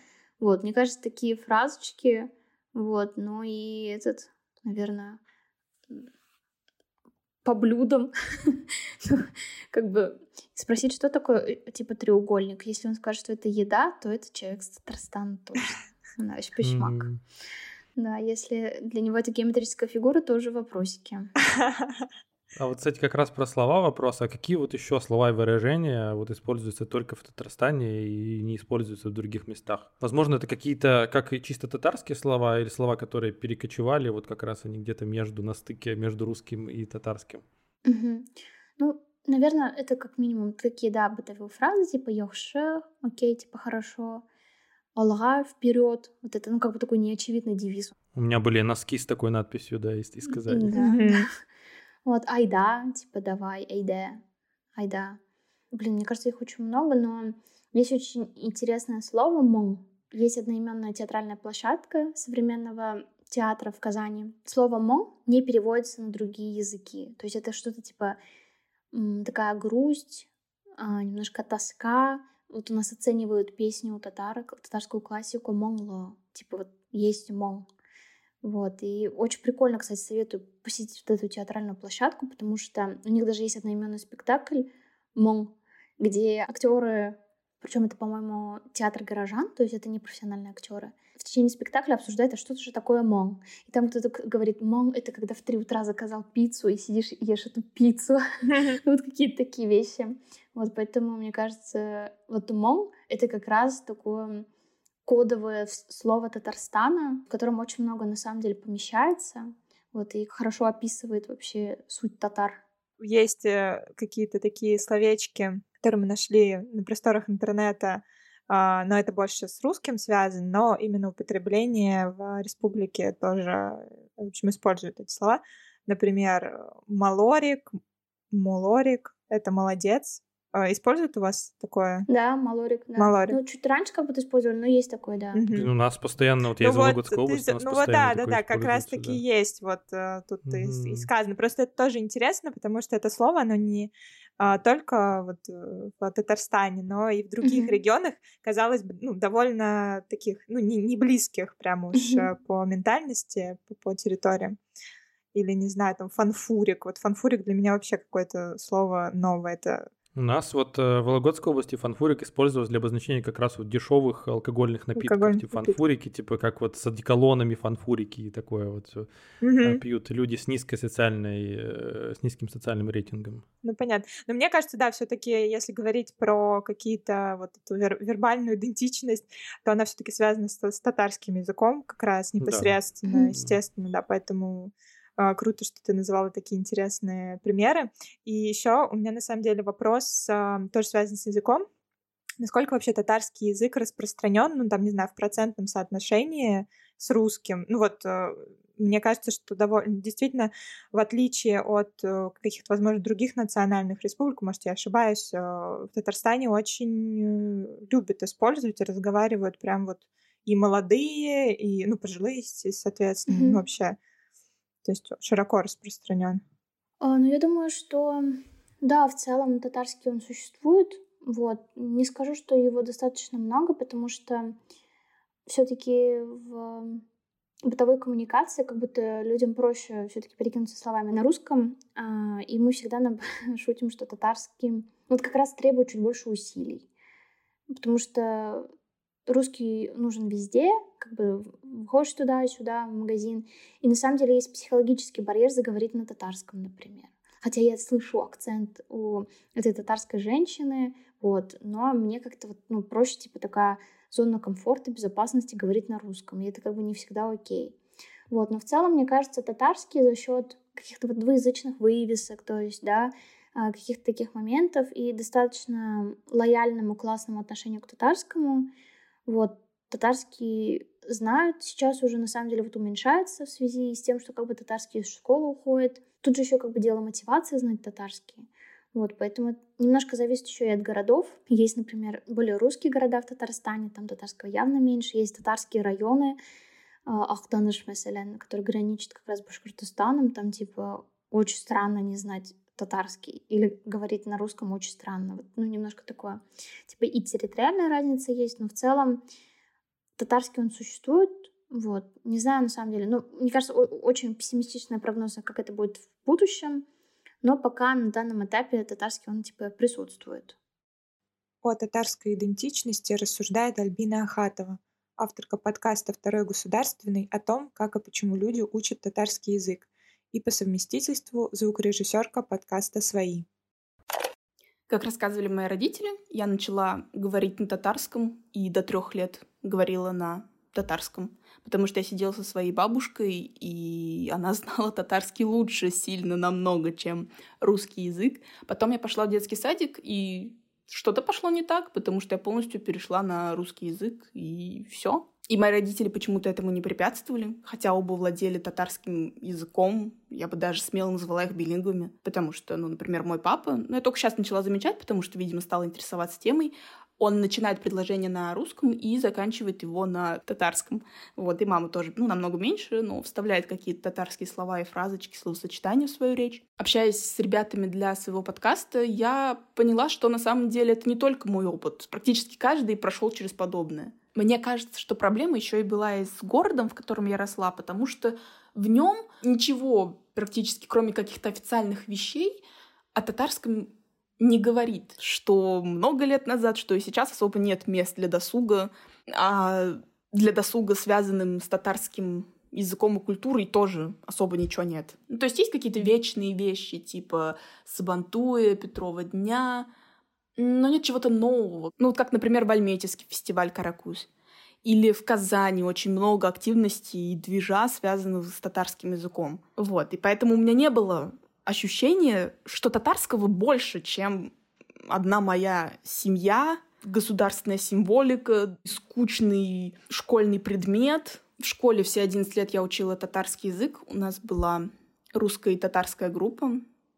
Вот, мне кажется, такие фразочки, вот, ну и этот, наверное, по блюдам, ну, как бы спросить, что такое, э, типа, треугольник. Если он скажет, что это еда, то это человек с Татарстана точно. Пешмак. Да, если для него это геометрическая фигура, то уже вопросики. А вот, кстати, как раз про слова вопрос. А какие вот еще слова и выражения вот используются только в Татарстане и не используются в других местах? Возможно, это какие-то, как и чисто татарские слова или слова, которые перекочевали, вот как раз они где-то между, на стыке между русским и татарским? Угу. Ну, наверное, это как минимум такие, да, бытовые фразы, типа «йохше», «окей», типа «хорошо», «алга», «вперед». Вот это, ну, как бы такой неочевидный девиз. У меня были носки с такой надписью, да, из, из Казани. Да. Вот, айда, типа давай, айде, айда. Блин, мне кажется, их очень много, но есть очень интересное слово «мон». Есть одноименная театральная площадка современного театра в Казани. Слово «мон» не переводится на другие языки. То есть это что-то типа такая грусть, а, немножко тоска. Вот у нас оценивают песню татарок, татарскую классику «монло». Типа вот есть «мон». Вот, и очень прикольно, кстати, советую посетить вот эту театральную площадку, потому что у них даже есть одноименный спектакль «Мон», где актеры, причем это, по-моему, театр горожан, то есть это не профессиональные актеры, в течение спектакля обсуждают, а что же такое мон. И там кто-то говорит, мон — это когда в три утра заказал пиццу и сидишь и ешь эту пиццу. Вот какие-то такие вещи. Вот поэтому, мне кажется, вот мон — это как раз такое кодовое слово Татарстана, в котором очень много на самом деле помещается, вот, и хорошо описывает вообще суть татар. Есть э, какие-то такие словечки, которые мы нашли на просторах интернета, а, но это больше с русским связано, но именно употребление в республике тоже, в общем, используют эти слова. Например, малорик, мулорик — это молодец, используют у вас такое? Да, малорик. Да. Малорик. Ну, чуть раньше как будто использовали, но есть такое, да. Мгм. У нас постоянно, вот я Ну из вот, Вологодской ты области, нас ну вот постоянно да, да, да, как раз используется, таки да. есть, вот э, тут и, с- и Мгм. сказано. Просто это тоже интересно, потому что это слово, оно не а, только вот э, в Татарстане, но и в других Мгм. регионах, казалось бы, ну, довольно таких, ну, не, не близких прям уж э, по ментальности, по, по территориям. Или, не знаю, там, фанфурик. Вот фанфурик для меня вообще какое-то слово новое. Это У нас вот э, в Вологодской области фанфурик использовался для обозначения как раз вот дешевых алкогольных напитков, Алкогольных типа фанфурики, типа как вот с одеколонами фанфурики и такое вот все Мгм. пьют люди с низкой социальной, э, с низким социальным рейтингом. Ну, понятно. Но мне кажется, да, все-таки, если говорить про какие-то вот эту вер- вербальную идентичность, то она все-таки связана с, с татарским языком как раз Да. непосредственно, Мгм. естественно, да, поэтому круто, что ты называла такие интересные примеры. И еще у меня на самом деле вопрос а, тоже связан с языком. Насколько вообще татарский язык распространен, ну, там, не знаю, в процентном соотношении с русским? Ну, вот, э, мне кажется, что довольно, действительно, в отличие от э, каких-то, возможно, других национальных республик, может, я ошибаюсь, э, в Татарстане очень любят использовать и разговаривают прям вот и молодые, и, ну, пожилые, соответственно, ну, вообще. То есть широко распространен. А, ну, я думаю, что да, в целом татарский он существует. Вот. Не скажу, что его достаточно много, потому что все-таки в бытовой коммуникации как будто людям проще все-таки перекинуться словами на русском, а, и мы всегда наб- шутим, что татарский вот как раз требует чуть больше усилий, потому что русский нужен везде, как бы выходишь туда и сюда в магазин, и на самом деле есть психологический барьер заговорить на татарском, например. Хотя я слышу акцент у этой татарской женщины, вот, но мне как-то вот, ну, проще, типа, такая зона комфорта, безопасности говорить на русском, и это как бы не всегда окей. Вот, но в целом, мне кажется, татарский за счет каких-то вот двуязычных вывесок, то есть, да, а, каких-то таких моментов и достаточно лояльному, классному отношению к татарскому, вот, татарский знают, сейчас уже на самом деле вот уменьшается в связи с тем, что как бы татарский из школы уходит. Тут же еще как бы дело мотивации знать татарский. Вот, поэтому это немножко зависит еще и от городов. Есть, например, более русские города в Татарстане, там татарского явно меньше. Есть татарские районы, а, Ахтаныш, mesela, который граничит как раз с Башкортостаном. Там, типа, очень странно не знать татарский или говорить на русском очень странно. Вот, ну, немножко такое. Типа и территориальная разница есть, но в целом татарский он существует. Вот. Не знаю, на самом деле. Ну, мне кажется, очень пессимистичная прогноз, как это будет в будущем. Но пока на данном этапе татарский он типа присутствует. О татарской идентичности рассуждает Альбина Ахатова, авторка подкаста «Второй государственный» о том, как и почему люди учат татарский язык, и по совместительству звукорежиссерка подкаста «Свои». Как рассказывали мои родители, я начала говорить на татарском и до трех лет говорила на татарском, потому что я сидела со своей бабушкой, и она знала татарский лучше сильно намного, чем русский язык. Потом я пошла в детский садик, и что-то пошло не так, потому что я полностью перешла на русский язык, и все. И мои родители почему-то этому не препятствовали, хотя оба владели татарским языком, я бы даже смело назвала их билингвами, потому что, ну, например, мой папа, ну, я только сейчас начала замечать, потому что, видимо, стала интересоваться темой, он начинает предложение на русском и заканчивает его на татарском. Вот, и мама тоже, ну, намного меньше, но вставляет какие-то татарские слова и фразочки, словосочетания в свою речь. Общаясь с ребятами для своего подкаста, я поняла, что на самом деле это не только мой опыт. Практически каждый прошел через подобное. Мне кажется, что проблема еще и была и с городом, в котором я росла, потому что в нем ничего практически, кроме каких-то официальных вещей, о татарском не говорит, что много лет назад, что и сейчас особо нет мест для досуга, а для досуга, связанным с татарским языком и культурой, тоже особо ничего нет. Ну, то есть есть какие-то вечные вещи, типа Сабантуя, Петрова дня, но нет чего-то нового. Ну, вот как, например, в Альметьевский фестиваль «Каракуз». Или в Казани очень много активностей и движа, связанных с татарским языком. Вот. И поэтому у меня не было ощущения, что татарского больше, чем одна моя семья, государственная символика, скучный школьный предмет. В школе все 11 лет я учила татарский язык. У нас была русская и татарская группа.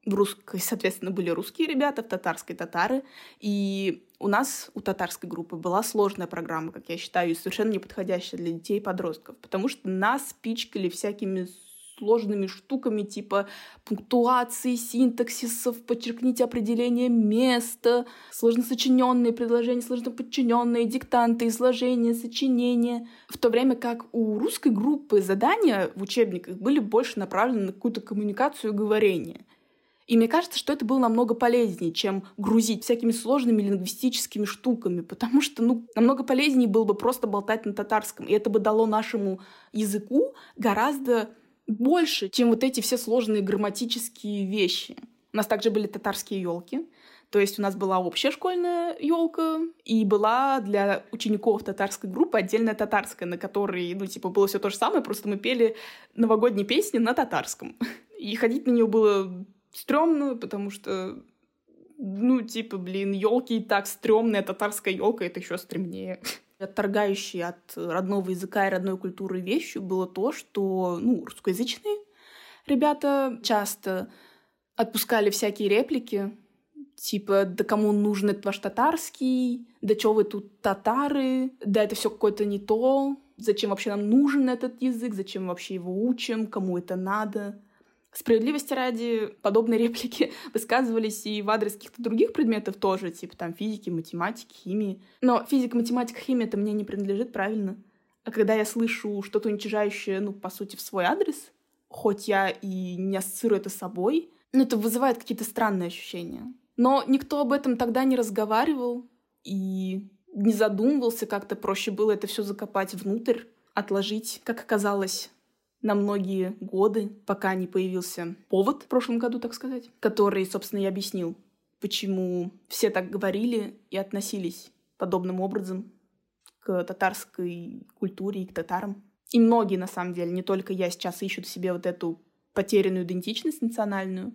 В русской, соответственно, были русские ребята, в татарской татары. И у нас, у татарской группы, была сложная программа, как я считаю, и совершенно не подходящая для детей и подростков, потому что нас пичкали всякими сложными штуками типа пунктуации, синтаксисов, подчеркните определение места, сложно сочиненные предложения, сложно подчиненные диктанты, изложения, сочинения. В то время как у русской группы задания в учебниках были больше направлены на какую-то коммуникацию и говорение. И мне кажется, что это было намного полезнее, чем грузить всякими сложными лингвистическими штуками, потому что, ну, намного полезнее было бы просто болтать на татарском, и это бы дало нашему языку гораздо больше, чем вот эти все сложные грамматические вещи. У нас также были татарские елки. То есть у нас была общая школьная елка, и была для учеников татарской группы отдельная татарская, на которой, ну, типа, было все то же самое, просто мы пели новогодние песни на татарском. И ходить на нее было стрёмно, потому что, ну, типа, блин, елки и так стрёмная, татарская елка это еще стремнее. Отторгающей от родного языка и родной культуры вещью было то, что ну, русскоязычные ребята часто отпускали всякие реплики, типа, да кому нужен этот ваш татарский, да чё вы тут татары, да это все какое-то не то, зачем вообще нам нужен этот язык, зачем вообще его учим, кому это надо. Справедливости ради, подобные реплики высказывались и в адрес каких-то других предметов тоже, типа там физики, математики, химии. Но физика, математика, химия это мне не принадлежит, правильно? А когда я слышу что-то уничижающее, ну, по сути, в свой адрес, хоть я и не ассоциирую это с собой, ну, это вызывает какие-то странные ощущения. Но никто об этом тогда не разговаривал и не задумывался, как-то проще было это все закопать внутрь, отложить, как оказалось, на многие годы, пока не появился повод в прошлом году, так сказать, который, собственно, и объяснил, почему все так говорили и относились подобным образом к татарской культуре и к татарам. И многие, на самом деле, не только я, сейчас ищут себе вот эту потерянную идентичность национальную,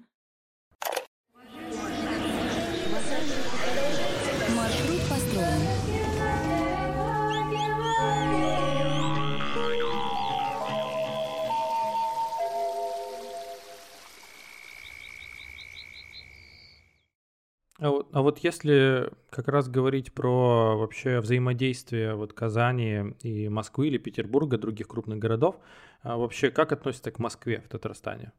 А вот, а вот если как раз говорить про вообще взаимодействие вот Казани и Москвы или Петербурга, других крупных городов, а вообще как относится к Москве в Татарстане?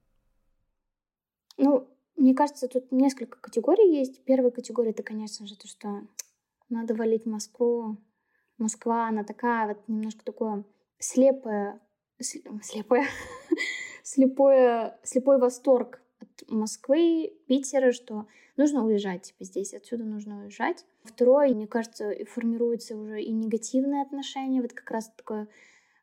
Ну, мне кажется, тут несколько категорий есть. Первая категория это, конечно же, то, что надо валить Москву. Москва, она такая вот немножко такое слепое, слепое, слепое, слепой восторг от Москвы, Питера, что нужно уезжать, типа здесь, отсюда нужно уезжать. Второе, мне кажется, формируется уже и негативное отношение, вот как раз такое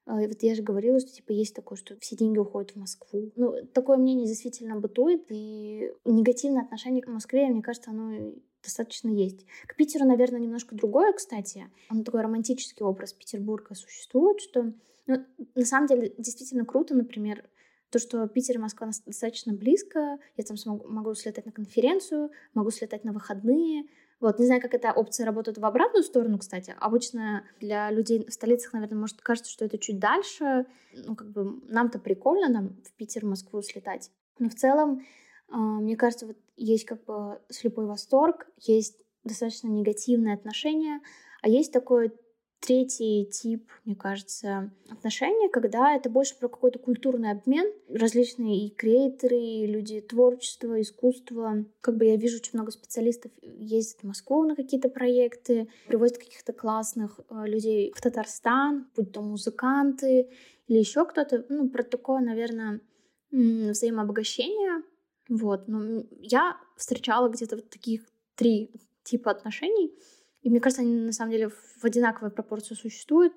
э, вот я же говорила, что типа есть такое, что все деньги уходят в Москву. Ну, такое мнение действительно бытует, и негативное отношение к Москве, мне кажется, оно достаточно есть. К Питеру, наверное, немножко другое, кстати. Он такой романтический образ Петербурга существует, что ну, на самом деле действительно круто, например, то, что Питер и Москва достаточно близко, я там смогу, могу слетать на конференцию, могу слетать на выходные. Вот, не знаю, как эта опция работает в обратную сторону, кстати. Обычно для людей в столицах, наверное, может кажется, что это чуть дальше. Ну, как бы нам-то прикольно, нам в Питер, Москву слетать. Но в целом, э, мне кажется, вот есть как бы слепой восторг, есть достаточно негативное отношение, а есть такое Третий тип, мне кажется, отношения, когда это больше про какой-то культурный обмен. Различные и креаторы, и люди творчества, искусства. Как бы я вижу, очень много специалистов ездят в Москву на какие-то проекты, привозят каких-то классных э, людей в Татарстан, будь то музыканты или еще кто-то. Ну, про такое, наверное, взаимообогащение. Вот. Но я встречала где-то вот таких три типа отношений — и мне кажется, они на самом деле в одинаковой пропорции существуют.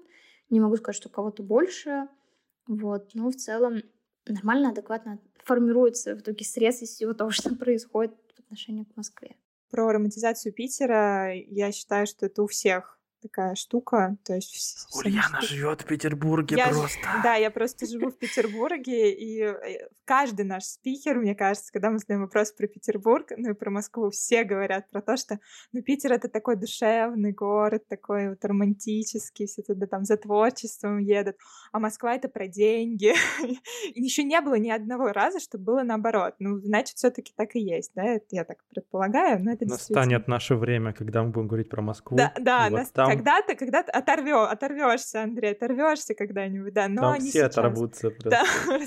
Не могу сказать, что кого-то больше. Вот. Но в целом нормально, адекватно формируется в итоге срез из всего того, что происходит в отношении к Москве. Про романтизацию Питера я считаю, что это у всех такая штука. То есть Ульяна живет в Петербурге я просто. да, я просто живу в Петербурге, и э, каждый наш спикер, мне кажется, когда мы задаем вопрос про Петербург, ну и про Москву, все говорят про то, что ну, Питер — это такой душевный город, такой вот романтический, все туда там за творчеством едут, а Москва — это про деньги. Еще не было ни одного раза, чтобы было наоборот. Ну, значит, все таки так и есть, да? Это я так предполагаю, но это Настанет наше время, когда мы будем говорить про Москву. Да, да, вот там... когда-то, когда-то оторвё, оторвешься, Андрей, оторвешься когда-нибудь, да, но там не все сейчас. оторвутся просто. Да.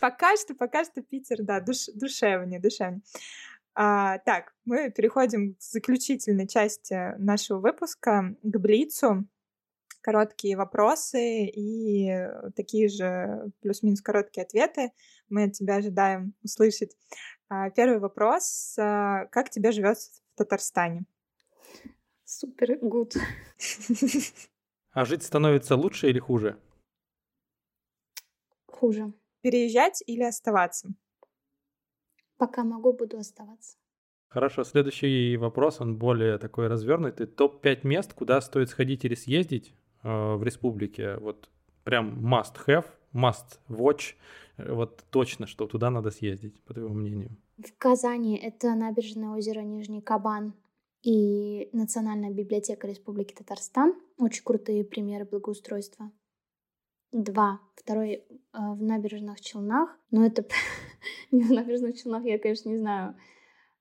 пока что, пока что Питер, да, душ, душевнее, душевнее. А, так, мы переходим к заключительной части нашего выпуска, к Блицу. Короткие вопросы и такие же плюс-минус короткие ответы. Мы от тебя ожидаем услышать. А, первый вопрос. А, как тебе живется в Татарстане? Супер, гуд. А жить становится лучше или хуже? Хуже. Переезжать или оставаться? Пока могу, буду оставаться. Хорошо, следующий вопрос, он более такой развернутый. Топ-5 мест, куда стоит сходить или съездить э, в республике? Вот прям must have, must watch, э, вот точно, что туда надо съездить, по твоему мнению. В Казани это набережное озеро Нижний Кабан и Национальная библиотека Республики Татарстан. Очень крутые примеры благоустройства. Два. Второй э, в набережных Челнах. Но это не в набережных Челнах, я, конечно, не знаю,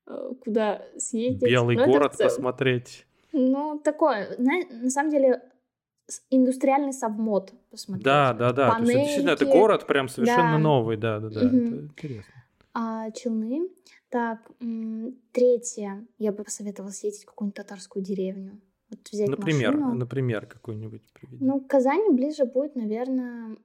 э, куда съездить. Белый город посмотреть. Ну, такое, на, на самом деле, индустриальный совмод посмотреть. Да, да, да. Панельки. То есть, действительно, это город прям совершенно Да. новый, да, да, да. Мгм. Это интересно. А Челны. Так, третье. Я бы посоветовала съездить в какую-нибудь татарскую деревню. Вот взять Например, машину. например, какой-нибудь приведи. Ну, к Казани ближе будет, наверное,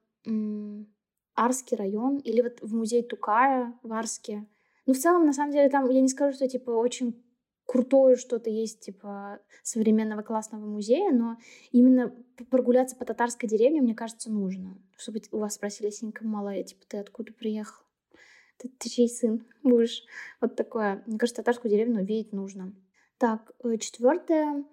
Арский район или вот в музей Тукая в Арске. Ну, в целом, на самом деле, там, я не скажу, что, типа, очень крутое что-то есть, типа, современного классного музея, но именно прогуляться по татарской деревне, мне кажется, нужно. Чтобы у вас спросили, Синька, малая, типа, ты откуда приехал? Ты, ты чей сын будешь? Вот такое. Мне кажется, татарскую деревню увидеть нужно. Так, четвертое.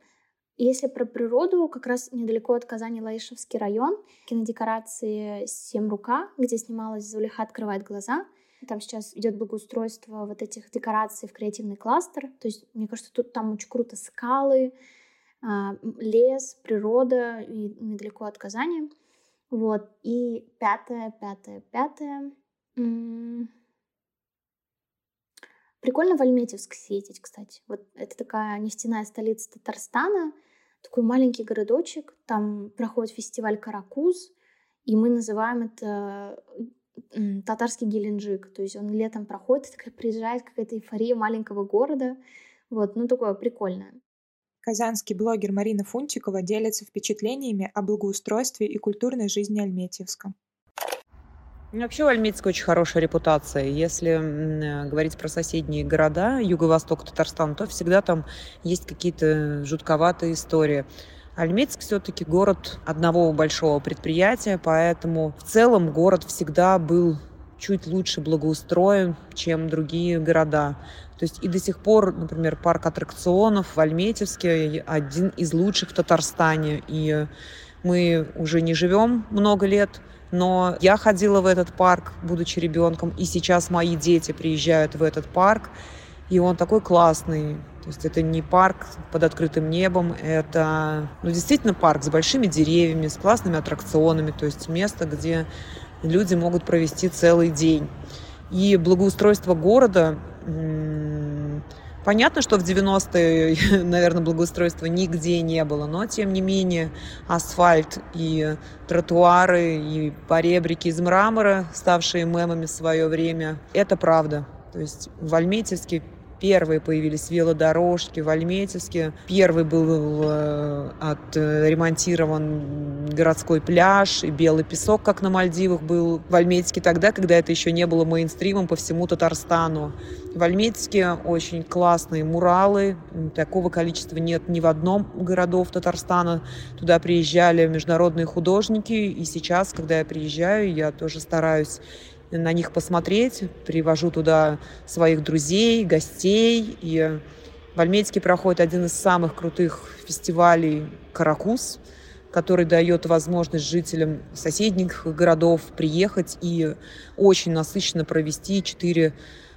Если про природу, как раз недалеко от Казани Лаишевский район, кинодекорации «Семь рука», где снималась Зулиха открывает глаза. Там сейчас идет благоустройство вот этих декораций в креативный кластер. То есть, мне кажется, тут там очень круто скалы, а, лес, природа и недалеко от Казани. Вот. И пятое, пятое, пятое. Прикольно в Альметьевск съездить, кстати. Вот это такая нефтяная столица Татарстана, такой маленький городочек. Там проходит фестиваль Каракуз, и мы называем это татарский Геленджик. То есть он летом проходит, такая приезжает какая-то эйфория маленького города. Вот, ну такое прикольное. Казанский блогер Марина Фунтикова делится впечатлениями о благоустройстве и культурной жизни Альметьевска. Вообще у Альметьевска очень хорошая репутация. Если э, говорить про соседние города, юго-восток Татарстана, то всегда там есть какие-то жутковатые истории. Альметьевск все-таки город одного большого предприятия, поэтому в целом город всегда был чуть лучше благоустроен, чем другие города. То есть и до сих пор, например, парк аттракционов в Альметьевске один из лучших в Татарстане. И мы уже не живем много лет, но я ходила в этот парк, будучи ребенком, и сейчас мои дети приезжают в этот парк, и он такой классный. То есть это не парк под открытым небом, это ну, действительно парк с большими деревьями, с классными аттракционами, то есть место, где люди могут провести целый день. И благоустройство города, понятно, что в 90-е, наверное, благоустройства нигде не было, но тем не менее асфальт и тротуары и поребрики из мрамора, ставшие мемами в свое время, это правда. То есть в Альметьевске первые появились велодорожки в Альметьевске. Первый был э, отремонтирован городской пляж и белый песок, как на Мальдивах был в Альметьевске тогда, когда это еще не было мейнстримом по всему Татарстану. В Альметьевске очень классные муралы. Такого количества нет ни в одном городов Татарстана. Туда приезжали международные художники. И сейчас, когда я приезжаю, я тоже стараюсь на них посмотреть, привожу туда своих друзей, гостей, и В Альметьевске проходит один из самых крутых фестивалей «Каракус», который дает возможность жителям соседних городов приехать и очень насыщенно провести четыре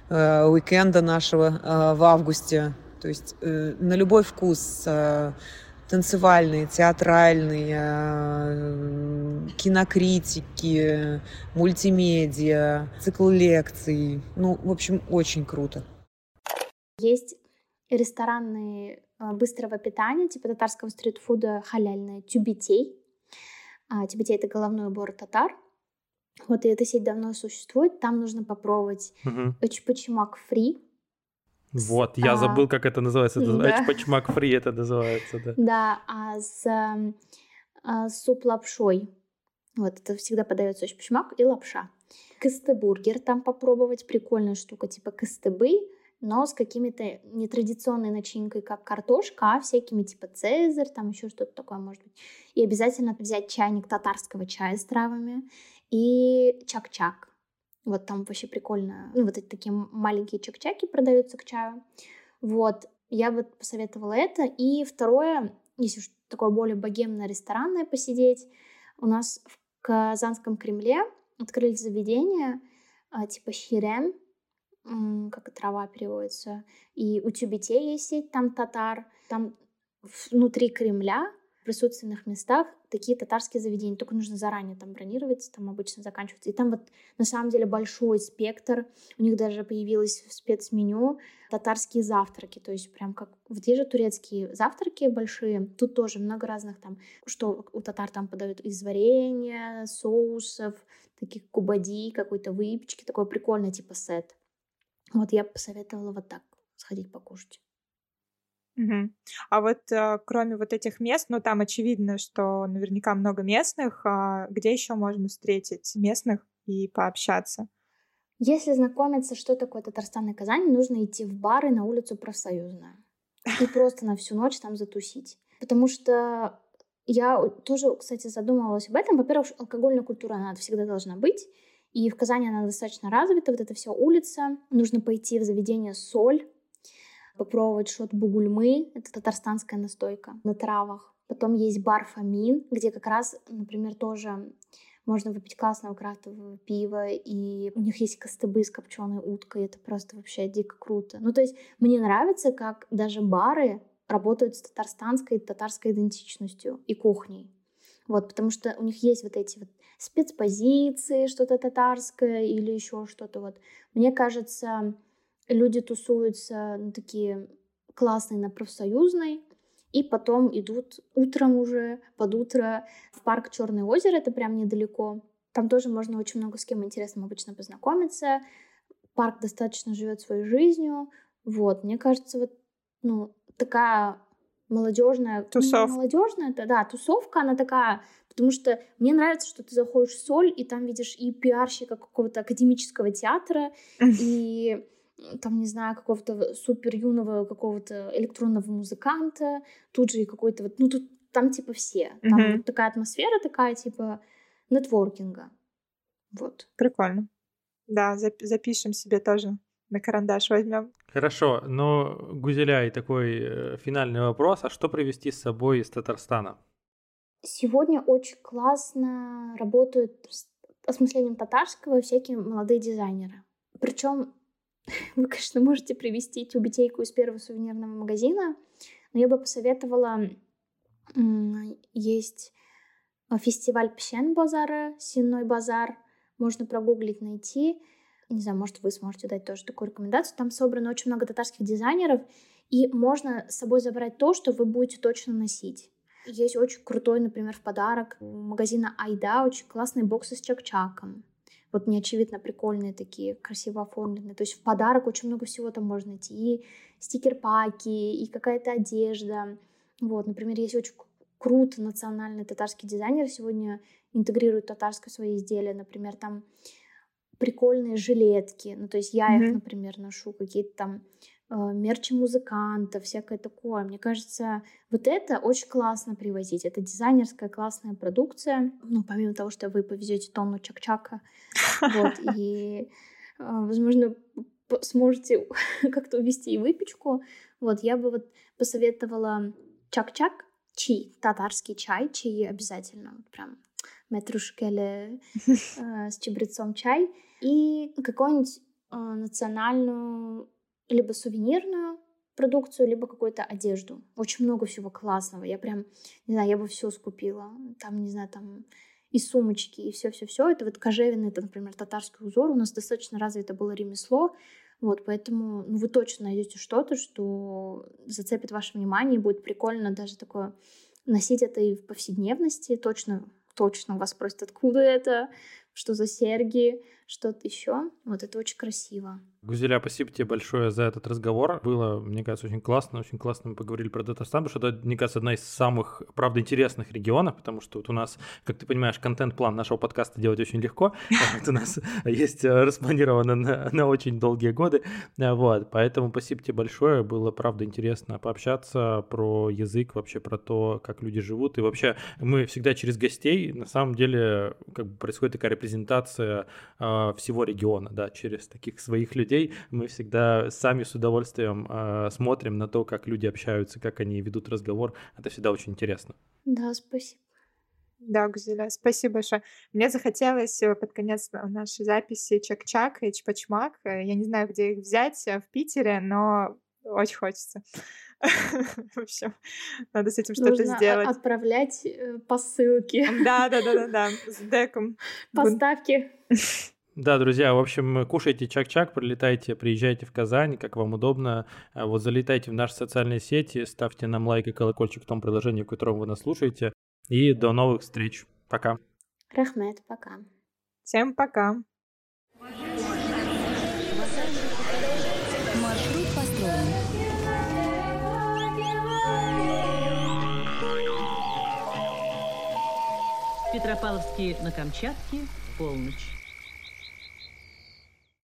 э, уикенда нашего э, в августе. То есть э, на любой вкус э, танцевальные, театральные, э, кинокритики, мультимедиа, цикл лекций. Ну, в общем, очень круто. Есть ресторанные а, быстрого питания, типа татарского стритфуда халяльное, тюбетей. А, тюбетей — это головной убор татар. Вот и эта сеть давно существует. Там нужно попробовать угу. чпачмак фри. Вот, я а, забыл, как это называется. Да. Чпачмак фри это называется, да. Да, а с, а, с суп-лапшой. Вот, это всегда подается чпачмак и лапша. Кыстебургер там попробовать. Прикольная штука, типа кыстебы но с какими-то нетрадиционной начинкой, как картошка, а всякими типа цезарь, там еще что-то такое может быть. И обязательно взять чайник татарского чая с травами и чак-чак. Вот там вообще прикольно. Ну, вот эти такие маленькие чак-чаки продаются к чаю. Вот, я бы посоветовала это. И второе, если уж такое более богемное ресторанное посидеть, у нас в Казанском Кремле открыли заведение а, типа Хирем, как трава переводится. И у Тюбетей есть сеть, там татар. Там внутри Кремля присутственных местах такие татарские заведения. Только нужно заранее там бронировать, там обычно заканчивается. И там вот на самом деле большой спектр. У них даже появилось в спецменю татарские завтраки. То есть прям как где же турецкие завтраки большие. Тут тоже много разных там, что у татар там подают из варенья, соусов, таких кубади, какой-то выпечки. Такой прикольный типа сет. Вот я бы посоветовала вот так сходить покушать. Угу. А вот а, кроме вот этих мест, ну там очевидно, что наверняка много местных, а где еще можно встретить местных и пообщаться? Если знакомиться, что такое Татарстан и Казань, нужно идти в бары на улицу Профсоюзная и просто на всю ночь там затусить. Потому что я тоже, кстати, задумывалась об этом. Во-первых, алкогольная культура, она всегда должна быть. И в Казани она достаточно развита, вот эта вся улица. Нужно пойти в заведение «Соль», попробовать шот бугульмы, это татарстанская настойка на травах. Потом есть бар «Фамин», где как раз, например, тоже можно выпить классного крафтового пива, и у них есть костыбы с копченой уткой, это просто вообще дико круто. Ну, то есть мне нравится, как даже бары работают с татарстанской, татарской идентичностью и кухней. Вот, потому что у них есть вот эти вот спецпозиции, что-то татарское или еще что-то. Вот. Мне кажется, люди тусуются ну, такие классные на профсоюзной, и потом идут утром уже, под утро, в парк Черное озеро, это прям недалеко. Там тоже можно очень много с кем интересным обычно познакомиться. Парк достаточно живет своей жизнью. Вот, мне кажется, вот, ну, такая молодежная... Тусовка. Молодежная, да, тусовка, она такая Потому что мне нравится, что ты заходишь в соль, и там видишь и пиарщика какого-то академического театра, и там, не знаю, какого-то супер юного какого-то электронного музыканта, тут же и какой-то вот, ну, тут там типа все. Там mm-hmm. вот такая атмосфера такая, типа, нетворкинга. Вот. Прикольно. Да, зап- запишем себе тоже на карандаш возьмем. Хорошо, но Гузеляй, такой э, финальный вопрос. А что привезти с собой из Татарстана? Сегодня очень классно работают с осмыслением татарского всякие молодые дизайнеры. Причем вы, конечно, можете привести тюбетейку из первого сувенирного магазина, но я бы посоветовала есть фестиваль Пщен базара, Сенной базар. Можно прогуглить, найти. Не знаю, может, вы сможете дать тоже такую рекомендацию. Там собрано очень много татарских дизайнеров, и можно с собой забрать то, что вы будете точно носить. Есть очень крутой, например, в подарок магазина Айда очень классные боксы с чак-чаком. Вот неочевидно прикольные такие, красиво оформленные. То есть в подарок очень много всего там можно найти. И стикер-паки, и какая-то одежда. Вот, например, есть очень круто национальный татарский дизайнер сегодня интегрирует татарское свои изделия. Например, там прикольные жилетки. Ну, то есть я mm-hmm. их, например, ношу, какие-то там мерчи музыкантов, всякое такое. Мне кажется, вот это очень классно привозить. Это дизайнерская классная продукция. Ну, помимо того, что вы повезете тонну чак-чака, вот, и, а, возможно, сможете как-то увести и выпечку, вот, я бы вот посоветовала чак-чак, чи, татарский чай, чаи обязательно, вот прям метрушкеле э, с чабрецом чай, и какую-нибудь э, национальную либо сувенирную продукцию, либо какую-то одежду. Очень много всего классного. Я прям, не знаю, я бы все скупила. Там, не знаю, там и сумочки, и все-все-все. Это вот кожевенный, это, например, татарский узор. У нас достаточно развито было ремесло. Вот, поэтому ну, вы точно найдете что-то, что зацепит ваше внимание, и будет прикольно даже такое носить это и в повседневности. Точно, точно вас спросят, откуда это, что за серьги, что-то еще. Вот это очень красиво. Гузеля, спасибо тебе большое за этот разговор. Было, мне кажется, очень классно. Очень классно мы поговорили про Татарстан, потому что это, мне кажется, одна из самых, правда, интересных регионов, потому что вот у нас, как ты понимаешь, контент-план нашего подкаста делать очень легко. У нас есть э, распланировано на, на очень долгие годы. Вот, поэтому спасибо тебе большое. Было, правда, интересно пообщаться про язык, вообще про то, как люди живут. И вообще мы всегда через гостей, на самом деле, как бы происходит такая репрезентация э, всего региона, да, через таких своих людей мы всегда сами с удовольствием э, смотрим на то, как люди общаются, как они ведут разговор. Это всегда очень интересно. Да, спасибо. Да, Гузеля, спасибо большое. Мне захотелось э, под конец нашей записи чак-чак и чпачмак. Э, я не знаю, где их взять э, в Питере, но очень хочется. В общем, надо с этим что-то сделать. отправлять посылки. Да, да, да, да, да, с деком. Поставки. Да, друзья, в общем, кушайте чак-чак, прилетайте, приезжайте в Казань, как вам удобно. А вот залетайте в наши социальные сети, ставьте нам лайк и колокольчик в том приложении, в котором вы нас слушаете. И до новых встреч. Пока. Рахмет, пока. Всем пока. Петропавловске на Камчатке, полночь.